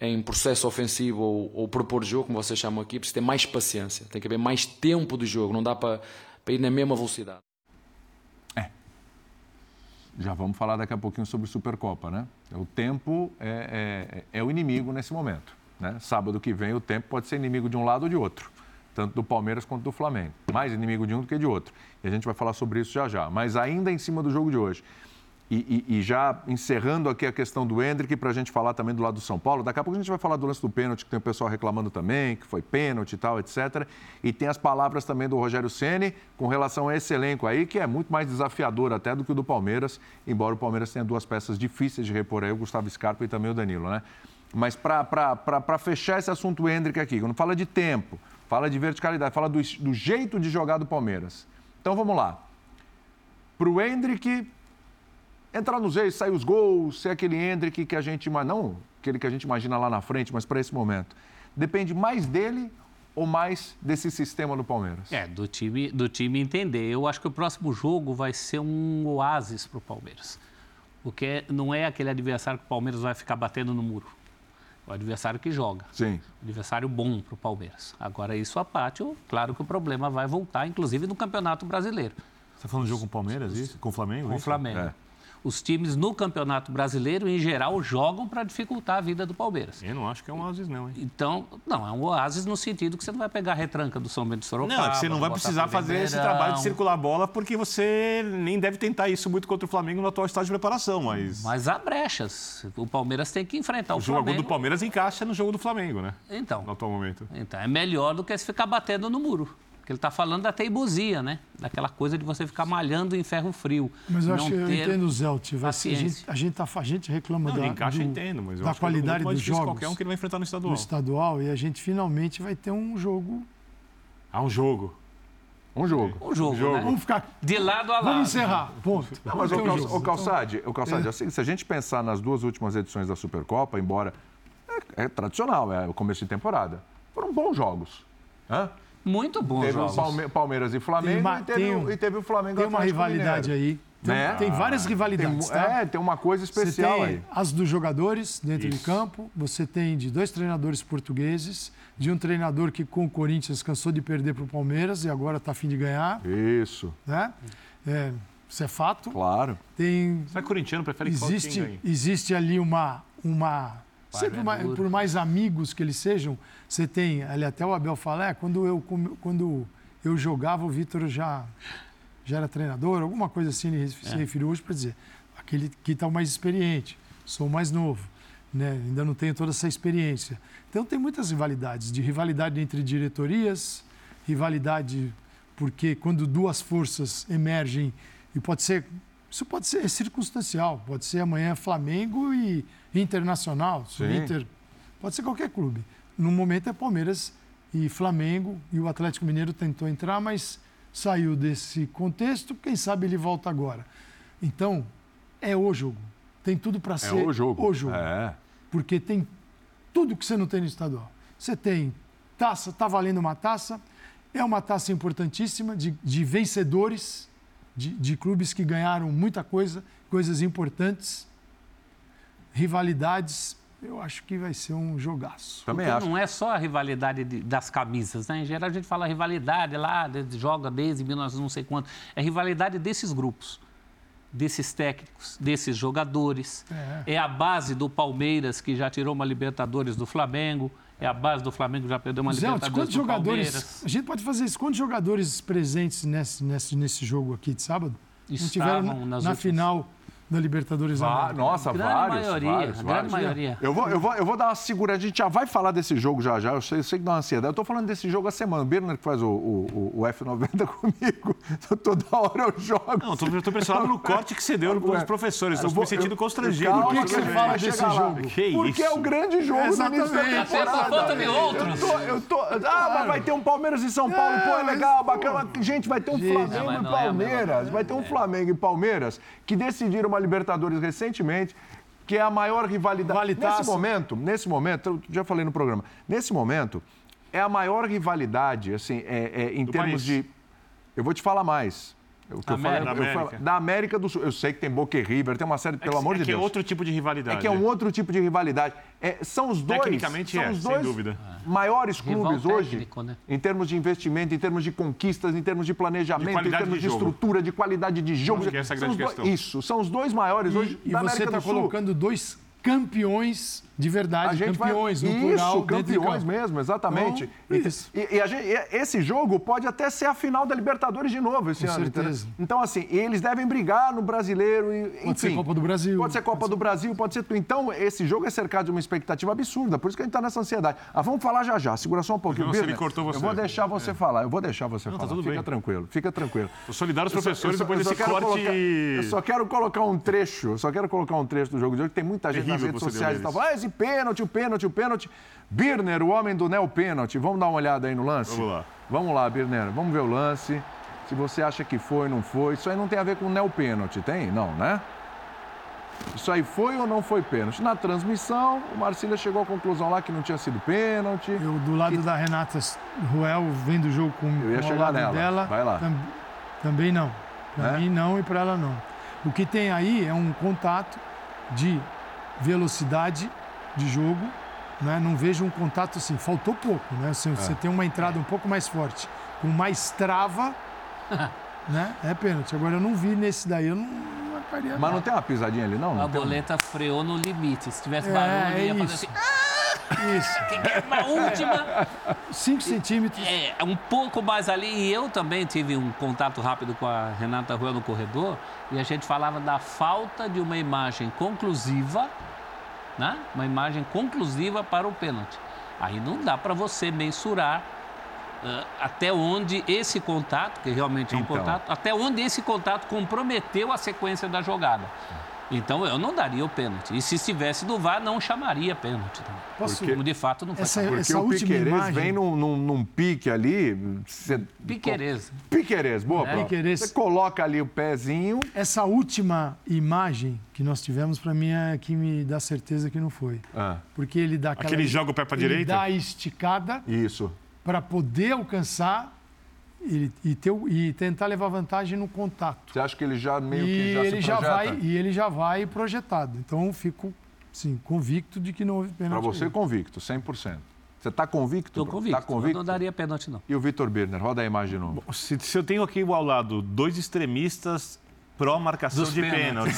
em processo ofensivo ou, ou propor jogo, como vocês chamam aqui, precisa ter mais paciência, tem que haver mais tempo de jogo, não dá para, para ir na mesma velocidade. Já vamos falar daqui a pouquinho sobre Supercopa, né? O tempo é, é, é o inimigo nesse momento. Né? Sábado que vem o tempo pode ser inimigo de um lado ou de outro, tanto do Palmeiras quanto do Flamengo. Mais inimigo de um do que de outro. E a gente vai falar sobre isso já já. Mas ainda em cima do jogo de hoje. E, e- e já encerrando aqui a questão do Hendrick, para a gente falar também do lado do São Paulo. Daqui a pouco a gente vai falar do lance do pênalti, que tem o pessoal reclamando também, que foi pênalti e tal, etc. E tem as palavras também do Rogério Ceni com relação a esse elenco aí, que é muito mais desafiador até do que o do Palmeiras, embora o Palmeiras tenha duas peças difíceis de repor aí, o Gustavo Scarpa e também o Danilo, né? Mas para fechar esse assunto Hendrick aqui, quando fala de tempo, fala de verticalidade, fala do, do jeito de jogar do Palmeiras. Então vamos lá. Para o Hendrick entrar nos eixos, sair os gols, ser aquele Hendrick que a gente não aquele que a gente imagina lá na frente, mas para esse momento. Depende mais dele ou mais desse sistema do Palmeiras? É, do time, do time entender. Eu acho que o próximo jogo vai ser um oásis para o Palmeiras. Porque não é aquele adversário que o Palmeiras vai ficar batendo no muro. O adversário que joga. Sim. Adversário bom para o Palmeiras. Agora, isso a parte, claro que o problema vai voltar, inclusive no Campeonato Brasileiro. Você está falando de jogo com o Palmeiras, isso? Com o Flamengo? Com o? Flamengo. É. os times no Campeonato Brasileiro, em geral, jogam para dificultar a vida do Palmeiras. Eu não acho que é um oásis, não, hein? Então, não, é um oásis no sentido que você não vai pegar a retranca do São Bento de Sorocaba. Não, é que você não vai precisar fazer esse trabalho de circular a bola, porque você nem deve tentar isso muito contra o Flamengo no atual estágio de preparação, mas... Mas há brechas. O Palmeiras tem que enfrentar o, o Flamengo. O jogo do Palmeiras encaixa no jogo do Flamengo, né? Então. No atual momento. Então, é melhor do que se ficar batendo no muro. Porque ele está falando da teimosia, né? Daquela coisa de você ficar malhando em ferro frio. Mas eu acho que eu entendo, Zelt. A gente, a, gente tá, a gente reclama não, da, encaixa, do, entendo, mas eu da acho qualidade que é dos jogos. qualquer um que ele vai enfrentar no estadual. No estadual. E a gente finalmente vai ter um jogo. Ah, um jogo. Um jogo. Um jogo, um jogo. Né? Vamos ficar de lado a lado. Vamos encerrar. Ponto. *laughs* Não, mas o, Cal, o Calçade, o Calçade é. assim, se a gente pensar nas duas últimas edições da Supercopa, embora é, é tradicional, é o começo de temporada, foram bons jogos. Hã? Muito bom teve jogos. Palme Palmeiras e Flamengo uma, e, teve, um, e, teve, o Flamengo Tem uma rivalidade Mineiro. aí. Tem, né? tem várias rivalidades. Tem, tá? É, tem uma coisa especial você tem aí. As dos jogadores dentro Isso. de campo, você tem de dois treinadores portugueses, de um treinador que com o Corinthians cansou de perder para o Palmeiras e agora está a fim de ganhar. Isso. Né? É, isso é fato. Claro. Tem. Você é corintiano, prefere existe, que Existe ali uma. uma sempre mais, por mais amigos que eles sejam, você tem. Ali até o Abel fala, é, quando eu, quando eu jogava, o Vitor já já era treinador, alguma coisa assim ele se é. referiu hoje para dizer, aquele que está mais experiente, sou mais novo, né? ainda não tenho toda essa experiência. Então tem muitas rivalidades, de rivalidade entre diretorias, rivalidade porque quando duas forças emergem, e pode ser, isso pode ser circunstancial, pode ser amanhã Flamengo e Internacional, Inter, pode ser qualquer clube. No momento é Palmeiras e Flamengo, e o Atlético Mineiro tentou entrar, mas saiu desse contexto, quem sabe ele volta agora. Então, é o jogo. Tem tudo para é ser o jogo. O jogo. É. Porque tem tudo que você não tem no estadual. Você tem taça, está valendo uma taça, é uma taça importantíssima de, de vencedores, de, de clubes que ganharam muita coisa, coisas importantes, rivalidades eu acho que vai ser um jogaço. Também Porque acho. Não é só a rivalidade de, das camisas, né? Em geral a gente fala rivalidade lá, de, joga desde 1900 não sei quanto. É rivalidade desses grupos, desses técnicos, desses jogadores. É. é a base do Palmeiras, que já tirou uma Libertadores do Flamengo. É a base do Flamengo, já perdeu uma Zé, Libertadores quantos jogadores, Palmeiras. A gente pode fazer isso. Quantos jogadores presentes nesse, nesse, nesse jogo aqui de sábado? Estavam na, nas na últimas... final da Libertadores Va Nossa, grande vários, maioria, vários, a vários. grande maioria. Eu vou, eu, vou, eu vou dar uma segura, a gente já vai falar desse jogo já já, eu sei, eu sei que dá uma ansiedade. Eu estou falando desse jogo há semana, o Birner que faz o, o, o F90 *laughs* comigo, toda hora eu jogo. Não, estou impressionado no corte que você deu para os professores, estou me sentindo constrangido. Por que, que você fala desse jogo? Que Porque isso? é o grande jogo é, do início da temporada. falta de outros. Eu tô, eu tô, ah, claro. mas vai ter um Palmeiras e São Paulo, pô, é legal, bacana. Gente, vai ter um Flamengo e é Palmeiras, vai ter um Flamengo e Palmeiras que decidiram uma Libertadores recentemente que é a maior rivalidade. Valitaço. Nesse momento, nesse momento, eu já falei no programa, nesse momento, é a maior rivalidade, assim, é, é em Do termos país. de. Eu vou te falar mais. O que América. eu falei, eu América. da América do Sul. Eu sei que tem Boca e River, tem uma série, pelo é amor é de que Deus. É outro tipo de rivalidade. É que é um outro tipo de rivalidade. É, são os dois. Tecnicamente são é, os dois sem dúvida. maiores clubes Rival hoje, técnico, né? em termos de investimento, em termos de conquistas, em termos de planejamento, de em termos de, de estrutura, de qualidade de jogo. Acho que essa é a grande dois, questão. isso, são os dois maiores e, hoje e da você América está do Sul. colocando dois campeões de verdade, A gente campeões vai... no plural. Isso, campeões mesmo, exatamente. Então, isso. E, e a gente, e esse jogo pode até ser a final da Libertadores de novo esse Com ano. certeza. Entendeu? Então, assim, eles devem brigar no brasileiro. E, Pode ser Copa do Brasil. Pode ser Copa do Brasil, pode ser. Então, esse jogo é cercado de uma expectativa absurda. Por isso que a gente está nessa ansiedade. Ah, vamos falar já já. Segura só um pouquinho. Birner. me cortou você. Eu vou deixar você É. falar. Eu vou deixar você Não, tá falar. tudo fica bem. tranquilo, fica tranquilo. Tô solidário aos Eu só- professores eu só- depois desse quero corte. colocar- eu só quero colocar um trecho, eu só quero colocar um trecho do jogo de hoje, que tem muita gente nas Terrível redes você deu sociais e tal. Ah, esse pênalti, o pênalti, o pênalti. Birner, o homem do Neo Pênalti. Vamos dar uma olhada aí no lance? Vamos lá. Vamos lá, Birner. Vamos ver o lance. Se você acha que foi, não foi. Isso aí não tem a ver com o Neo Pênalti, tem? Não, né? Isso aí foi ou não foi pênalti? Na transmissão, o Marcília chegou à conclusão lá que não tinha sido pênalti. Eu, do lado da Renata Ruel, vendo o jogo com, Eu ia com chegar lado nela. dela. Vai lá. tam- também não. Para É? mim não e para ela não. O que tem aí é um contato de velocidade de jogo. Né? Não vejo um contato assim, faltou pouco. Né? Se É. você tem uma entrada um pouco mais forte, com mais trava, *laughs* né? é pênalti. Agora eu não vi nesse daí, eu não, ficaria. Mas não tem uma pisadinha ali, não? não a boleta um... freou no limite. Se tivesse barulho, é, ia fazer assim. Isso. *laughs* Uma última. *laughs* 5 centímetros. É, um pouco mais ali. E eu também tive um contato rápido com a Renata Rua no corredor. E a gente falava da falta de uma imagem conclusiva, né? Uma imagem conclusiva para o pênalti. Aí não dá para você mensurar uh, até onde esse contato, que realmente é um então. contato, até onde esse contato comprometeu a sequência da jogada. Então eu não daria o pênalti. E se estivesse do VAR, não chamaria pênalti. Posso, porque, como de fato não foi. Essa, porque essa o Piquerez imagem... vem num, num, num, pique ali. Você... Piquerez. Piquerez, boa. É. Piquerez. Você coloca ali o pezinho. Essa última imagem que nós tivemos, para mim, é que me dá certeza que não foi. Ah. Porque ele dá aquela. Aquele joga o pé para direita? Ele dá a esticada. Isso. Para poder alcançar e, e, ter, e, tentar levar vantagem no contato. Você acha que ele já meio e que já ele já vai E ele já vai projetado. Então, eu fico, sim, convicto de que não houve pênalti. Para você, convicto, 100%. Você está convicto? Estou convicto. Tá convicto. Eu não daria pênalti, não. E o Vitor Birner? Roda a imagem de novo. Se, se eu tenho aqui ao lado dois extremistas pró-marcação de pênalti.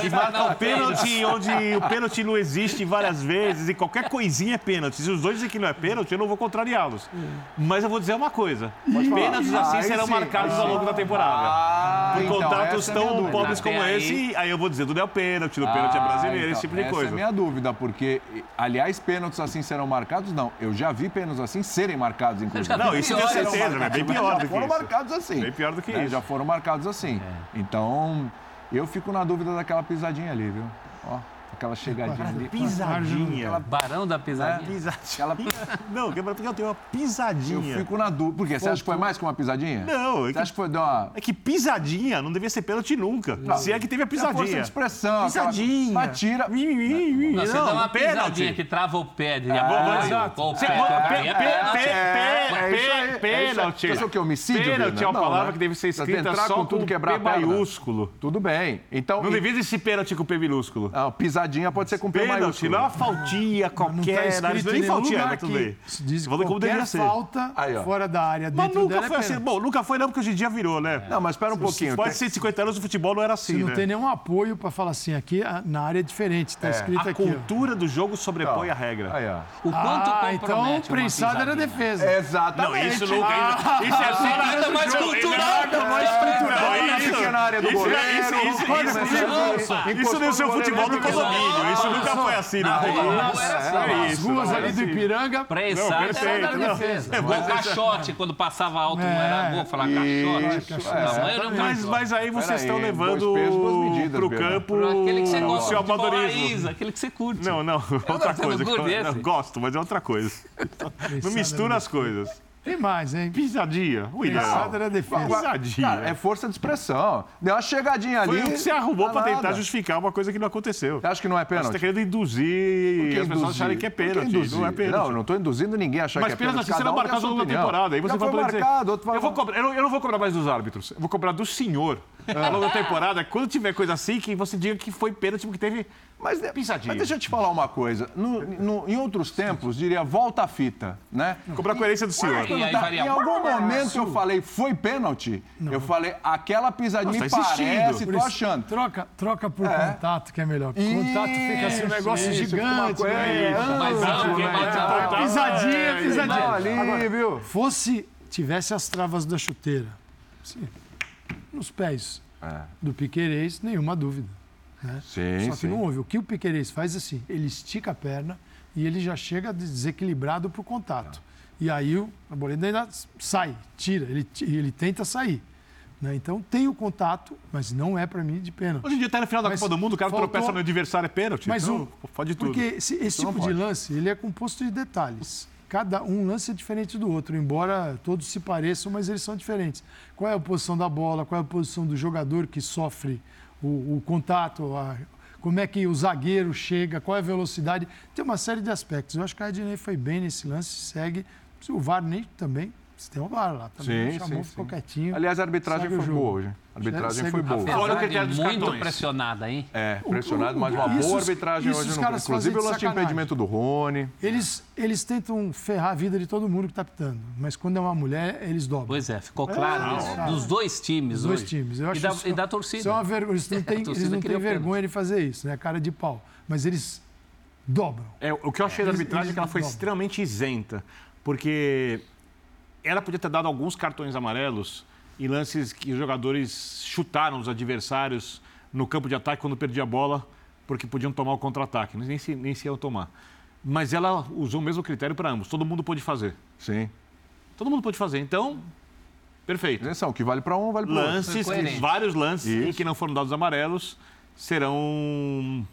Que marca o pênalti onde o pênalti não existe várias vezes e qualquer coisinha é pênalti. Se os dois dizem que não é pênalti, eu não vou contrariá-los. Mas eu vou dizer uma coisa: pênaltis assim serão marcados ao longo da temporada. Ah, Por então, contatos é tão pobres como esse, aí eu vou dizer, tudo é o pênalti, do pênalti é ah, brasileiro, então, esse tipo de essa coisa. Essa é minha dúvida, porque, aliás, pênaltis assim serão marcados? Não. Eu já vi pênaltis assim serem marcados, inclusive. Não, isso eu tenho certeza, é bem pior do que isso. Já foram marcados assim. Bem pior do que né? isso. Já foram marcados assim. Então, então, eu fico na dúvida daquela pisadinha ali, viu? Ó. Aquela chegadinha ali. Pisadinha. Aquela... Barão da pisadinha. É, pisadinha. Aquela... *laughs* Não, porque eu tenho uma pisadinha. Eu fico na dúvida. Por quê? Você acha que foi mais que uma pisadinha? Não. É Você que... acha que foi uma... É que pisadinha não devia ser pênalti nunca. Não. Se é que teve a pisadinha. É a força de expressão. Pisadinha. Aquela... Mas tira... Não, você dá uma pisadinha que trava o pé. De... É, exato. O pé. Pênalti. Você o que? Homicídio? Pênalti é uma palavra que deve ser escrita só com P maiúsculo. Tudo bem. Então... Não devia ser pênalti com P minúsculo. Não, pisadinha pode ser com P pênalti, não é uma faltinha qualquer. Não, tá nem faltinha, mas tudo bem. Diz que qualquer falta Aí, fora da área dentro Mas nunca foi é assim. Bom, nunca foi não, porque hoje em dia virou, né? Não, mas espera um pouquinho. Quase 150 anos o futebol não era assim, não né? tem nenhum apoio para falar assim, aqui na área é diferente, está é. escrito a aqui. A cultura do jogo sobrepõe a regra. Aí, ó. O quanto ah, então prensado era defesa. Exatamente. Não, isso nunca... Ah, isso é só nada mais cultural. Mais cultural. Isso na área do goleiro. Isso no seu futebol no Isso nunca foi assim era assim. As ruas ali do Ipiranga. Prensado era da defesa. O caixote, quando passava alto, não era bom falar caixote. Mas aí vocês estão levando pro campo o seu amadorismo. Aquele que você curte. Não, não. *laughs* Outra coisa. Gosto, mas é outra coisa. *laughs* Não mistura as coisas. Tem mais, hein? Pisadinha. O ideal. era defesa. Pisadinha. Cara, é força de expressão. Deu uma chegadinha ali. Foi o que você arrumou para tentar justificar uma coisa que não aconteceu. Você acha que não é pênalti? Você está querendo induzir as pessoas acharem que é pênalti. Não é pênalti. Não, não estou induzindo ninguém a achar Mas que é pênalti. Mas pênalti será marcado ao longo da temporada. Aí você Já vai foi marcado, dizer, eu, vou cobrar, eu, não, eu não vou cobrar mais dos árbitros. Eu vou cobrar do senhor. *laughs* Ao longo da temporada, quando tiver coisa assim, que você diga que foi pênalti porque teve mas, Pisadinha. mas deixa eu te falar uma coisa. No, no, em outros tempos, diria volta a fita, né? Cobrar a coerência do senhor. E, tá, em algum momento eu falei, foi pênalti? Não. Eu falei, aquela pisadinha me tá parece, tô achando. Troca, troca por é. contato, que é melhor. Isso, contato fica assim um negócio isso, gigante. Coisa, é, é, Pisadinha, pisadinha. ali, Agora, viu? Fosse, tivesse as travas da chuteira, assim, nos pés é. do Piquerez, nenhuma dúvida. Né? Sim, Só que sim. não houve. O que o Piqueires faz é assim, ele estica a perna e ele já chega desequilibrado para o contato. Tá. E aí o Arboleda ainda sai, tira, ele, ele tenta sair. Né? Então tem o contato, mas não é para mim de pênalti. Hoje em dia está no final da mas Copa do Mundo, o cara faltou... tropeça no adversário é pênalti. Mas então, o... pode tudo. Porque esse, esse tipo de lance ele é composto de detalhes. Cada um lance é diferente do outro, embora todos se pareçam, mas eles são diferentes. Qual é a posição da bola, qual é a posição do jogador que sofre o, o contato, a, como é que o zagueiro chega, qual é a velocidade. Tem uma série de aspectos. Eu acho que a Ednei foi bem nesse lance, segue. O VAR nem também Você tem o VAR lá também. Sim, chamou, sim, ficou sim. quietinho. Aliás, a arbitragem foi boa hoje. A arbitragem Segue foi boa. Olha o critério dos muito cartões. pressionada, hein? É, o- mas uma isso- boa arbitragem isso hoje no caras Inclusive o lance de impedimento do Rony. Eles, eles tentam ferrar a vida de todo mundo que está pitando, mas quando é uma mulher, eles dobram. Pois é, ficou claro isso. cara. Dos dois times Os dois hoje. times. Eu acho e, da, isso- e da torcida. Isso é uma vergonha. Eles não *laughs* têm, eles não têm vergonha de fazer isso, né? Cara de pau. Mas eles dobram. É, o que eu achei da Eles- arbitragem é que ela foi eles- extremamente isenta, porque ela podia ter dado alguns cartões amarelos em lances que os jogadores chutaram os adversários no campo de ataque quando perdia a bola, porque podiam tomar o contra-ataque, nem se, nem se iam tomar. Mas ela usou o mesmo critério para ambos, todo mundo pôde fazer. Sim. Todo mundo pôde fazer, então, perfeito. Atenção, o que vale para um, vale para o outro. Lances, vários lances em Isso. que não foram dados amarelos serão.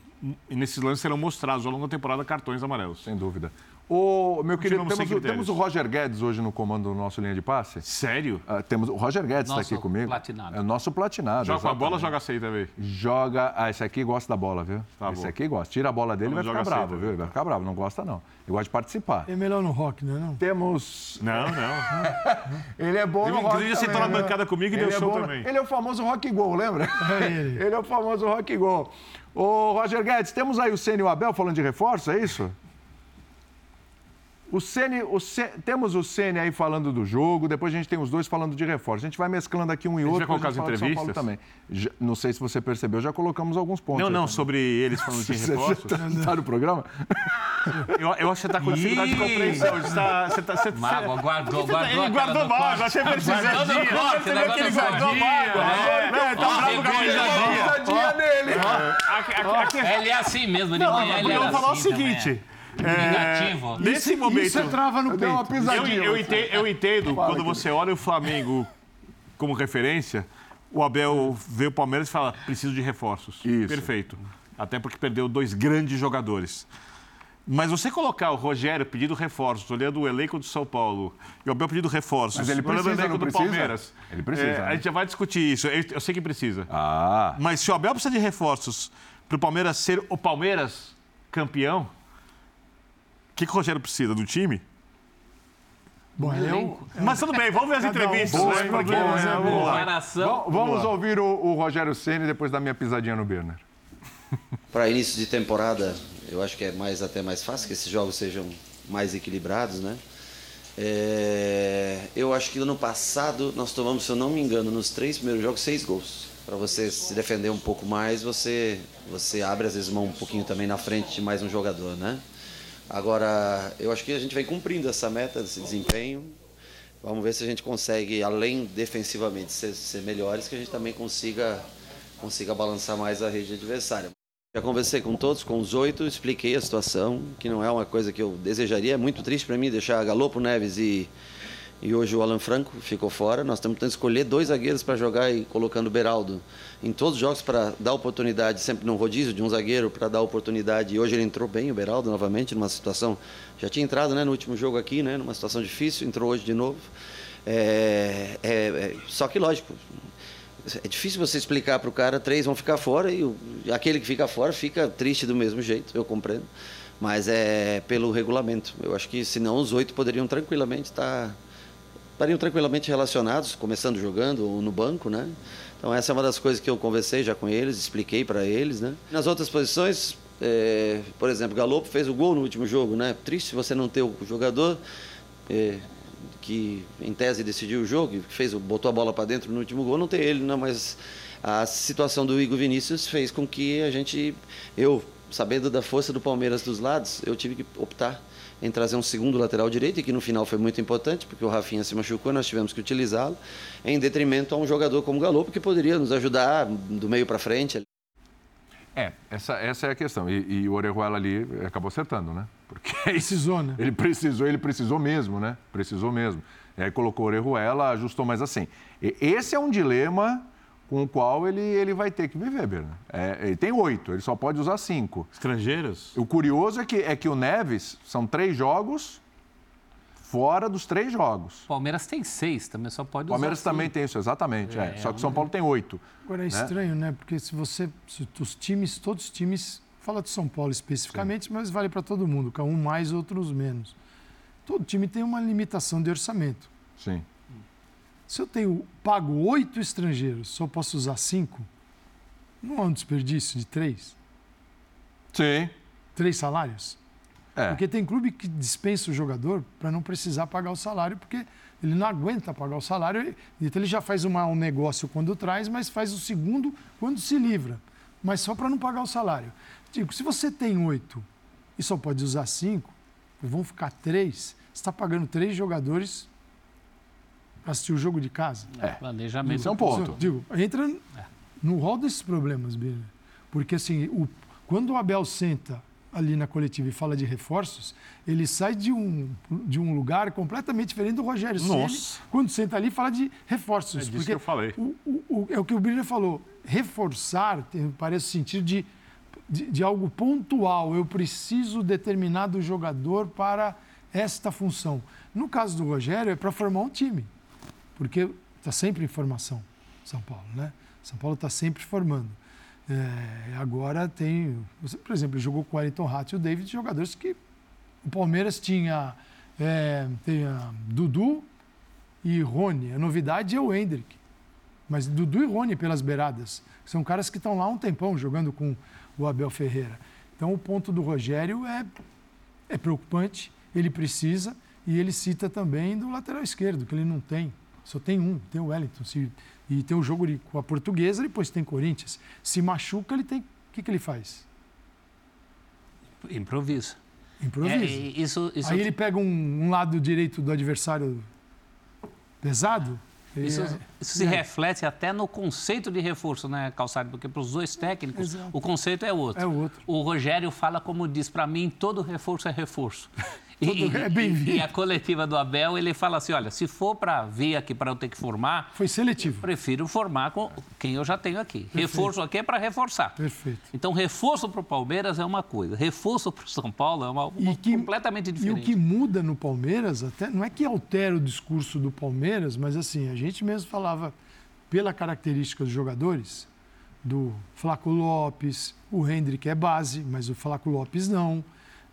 E nesses lances serão mostrados ao longo da temporada cartões amarelos. Sem dúvida. Ô, meu querido, sem temos, o- temos o Roger Guedes hoje no comando do nosso linha de passe? Sério? Ah, temos o Roger Guedes está aqui comigo. platinado. É o nosso platinado. Joga com a bola, exatamente. joga seis também. Joga. Ah, esse aqui gosta da bola, viu? Tá esse bom. aqui gosta. Tira a bola dele e vai ficar joga bravo, viu? Ele vai ficar bravo. Não gosta, não. Ele gosta de participar. É melhor no rock, não é? Não? Temos. Não, não. *laughs* Ele é bom no rock Inclusive, sentou na né? bancada comigo e Ele deu é show bom- também. Ele é o famoso rock gol, lembra? É ele. *laughs* Ele é o famoso rock gol. Ô, Roger Guedes, temos aí o Ceni e o Abel falando de reforço, é isso? O Ceni, o temos o Ceni aí falando do jogo, depois a gente tem os dois falando de reforço. A gente vai mesclando aqui um e outro. vai colocar as entrevistas? também. Já- não sei se você percebeu, já colocamos alguns pontos. Não, não, também. sobre eles falando de *laughs* Você reforços. já tá no programa? *laughs* Eu, eu acho que você está com dificuldade de compreensão. Você tá, você tá, você, Mágoa, guardou, Você tá- guardou. Ele aquela guardou do mágoa, achei perceber. Guardou do corte, Percebeu que ele guardou mágoa. é. É, tá bravo com a risadinha. dele. Ele é assim mesmo, ele Não, manhã ele eu vou falar o assim seguinte. Negativo. Nesse momento. Isso é trava no Deu uma. Eu, pisadinha. eu você. entendo, eu entendo quando você olha o Flamengo como referência, o Abel vê o Palmeiras e fala: preciso de reforços. Isso. Perfeito. Até porque perdeu dois grandes jogadores. Mas você colocar o Rogério pedindo reforços, olhando o elenco do São Paulo, e o Abel pedindo reforços, Mas ele olhando o precisa, elenco do precisa? Palmeiras. Ele precisa, é, né? A gente já vai discutir isso. Eu, eu sei que precisa. Ah, Mas se o Abel precisa de reforços para o Palmeiras ser o Palmeiras campeão, que, que o Rogério precisa do time? Bom, eu, elenco. Mas tudo bem, vamos ver as Cada um entrevistas. com né? Porque, né? vamos lá. Vamos ouvir o, o Rogério Ceni depois da minha pisadinha no Berner. *laughs* Para início de temporada, eu acho que é mais até mais fácil que esses jogos sejam mais equilibrados, né? É, eu acho que ano passado nós tomamos, se eu não me engano, nos três primeiros jogos seis gols. Para você se defender um pouco mais, você você abre às vezes mão um pouquinho também na frente de mais um jogador, né? Agora, eu acho que a gente vem cumprindo essa meta, esse desempenho. Vamos ver se a gente consegue, além defensivamente ser, ser melhores, que a gente também consiga consiga balançar mais a rede adversária. Já conversei com todos, com os oito, expliquei a situação, que não é uma coisa que eu desejaria. É muito triste para mim deixar Galopo Neves e, e hoje o Alan Franco ficou fora. Nós estamos tentando escolher dois zagueiros para jogar e colocando o Beraldo em todos os jogos para dar oportunidade, sempre no rodízio de um zagueiro para dar oportunidade. E hoje ele entrou bem, o Beraldo, novamente, numa situação. Já tinha entrado né, no último jogo aqui, né, numa situação difícil, entrou hoje de novo. É, é, é, só que, lógico, é difícil você explicar para o cara, três vão ficar fora e o- aquele que fica fora fica triste do mesmo jeito, eu compreendo. Mas é pelo regulamento. Eu acho que senão os oito poderiam tranquilamente estar. Estariam tranquilamente relacionados, começando jogando ou no banco, né? Então essa é uma das coisas que eu conversei já com eles, expliquei para eles, né? Nas outras posições, é, por exemplo, Galopo fez o gol no último jogo, né? Triste você não ter o jogador. é, que em tese decidiu o jogo, que fez, botou a bola para dentro no último gol, não tem ele, não, mas a situação do Igor Vinícius fez com que a gente, eu, sabendo da força do Palmeiras dos lados, eu tive que optar em trazer um segundo lateral direito, e que no final foi muito importante, porque o Rafinha se machucou e nós tivemos que utilizá-lo, em detrimento a um jogador como o Galo, que poderia nos ajudar do meio para frente. É, essa, essa é a questão. E, e o Orejuela ali acabou acertando, né? Porque *laughs* Precisou, né? ele precisou, ele precisou mesmo, né? Precisou mesmo. E aí colocou o Orejuela, ajustou, mas assim, e- esse é um dilema com o qual ele, ele vai ter que viver, Berna. É, ele tem oito, ele só pode usar cinco. Estrangeiros? O curioso é que, é que o Neves são três jogos fora dos três jogos. Palmeiras tem seis, também só pode O Palmeiras usar também cinco. tem isso, exatamente. é. É, Só que o São Paulo tem oito. Agora é estranho, né? Porque se você. Se os times, todos os times. Fala de São Paulo especificamente, mas vale para todo mundo, que um mais, outros menos. Todo time tem uma limitação de orçamento. Sim. Se eu tenho pago oito estrangeiros, só posso usar cinco, não há um desperdício de três? Sim. Três salários? É. Porque tem clube que dispensa o jogador para não precisar pagar o salário, porque ele não aguenta pagar o salário. Então ele já faz uma, um negócio quando traz, mas faz o segundo quando se livra. Mas só para não pagar o salário. Digo, se você tem oito e só pode usar cinco, vão ficar três, você está pagando três jogadores assistir o jogo de casa. É. Planejamento. Isso é um ponto. Digo, entra no rol desses problemas, Bíblia. Porque assim, o, quando o Abel senta ali na coletiva e fala de reforços, ele sai de um, de um lugar completamente diferente do Rogério Nossa. Quando senta ali, fala de reforços. É disso porque que eu falei. O, o, o, é o que o Brilha falou. Reforçar tem, parece o sentido de, de, de algo pontual. Eu preciso determinado jogador para esta função. No caso do Rogério, é para formar um time. Porque está sempre em formação, São Paulo, né? São Paulo está sempre formando. É, agora tem, por exemplo, jogou com o Wellington Hatt e o David, jogadores que o Palmeiras tinha, é, tinha Dudu e Rony. A novidade é o Hendrick. Mas Dudu e Rony pelas beiradas. São caras que estão lá um tempão jogando com o Abel Ferreira. Então o ponto do Rogério é, é preocupante, ele precisa, e ele cita também do lateral esquerdo, que ele não tem. Só tem um, tem o Wellington. Se e tem o jogo com a portuguesa, depois tem Corinthians. Se machuca, ele tem. O que, que ele faz? Improvisa. Improvisa. É, isso, isso... Aí ele pega um, um, lado direito do adversário pesado. Isso, é, isso se é. reflete até no conceito de reforço, né, Calçado? Porque para os dois técnicos, Exato. o conceito é outro. É outro. O Rogério fala como diz, para mim, todo reforço é reforço. *laughs* E, é bem-vindo. E a coletiva do Abel, ele fala assim: olha, se for para vir aqui para eu ter que formar. Foi seletivo. prefiro formar com quem eu já tenho aqui. Perfeito. Reforço aqui é para reforçar. Perfeito. Então, reforço para o Palmeiras é uma coisa, reforço para o São Paulo é uma, uma que, completamente diferente. E o que muda no Palmeiras, até não é que altera o discurso do Palmeiras, mas assim, a gente mesmo falava, pela característica dos jogadores, do Flaco Lopes, o Hendrick é base, mas o Flaco Lopes não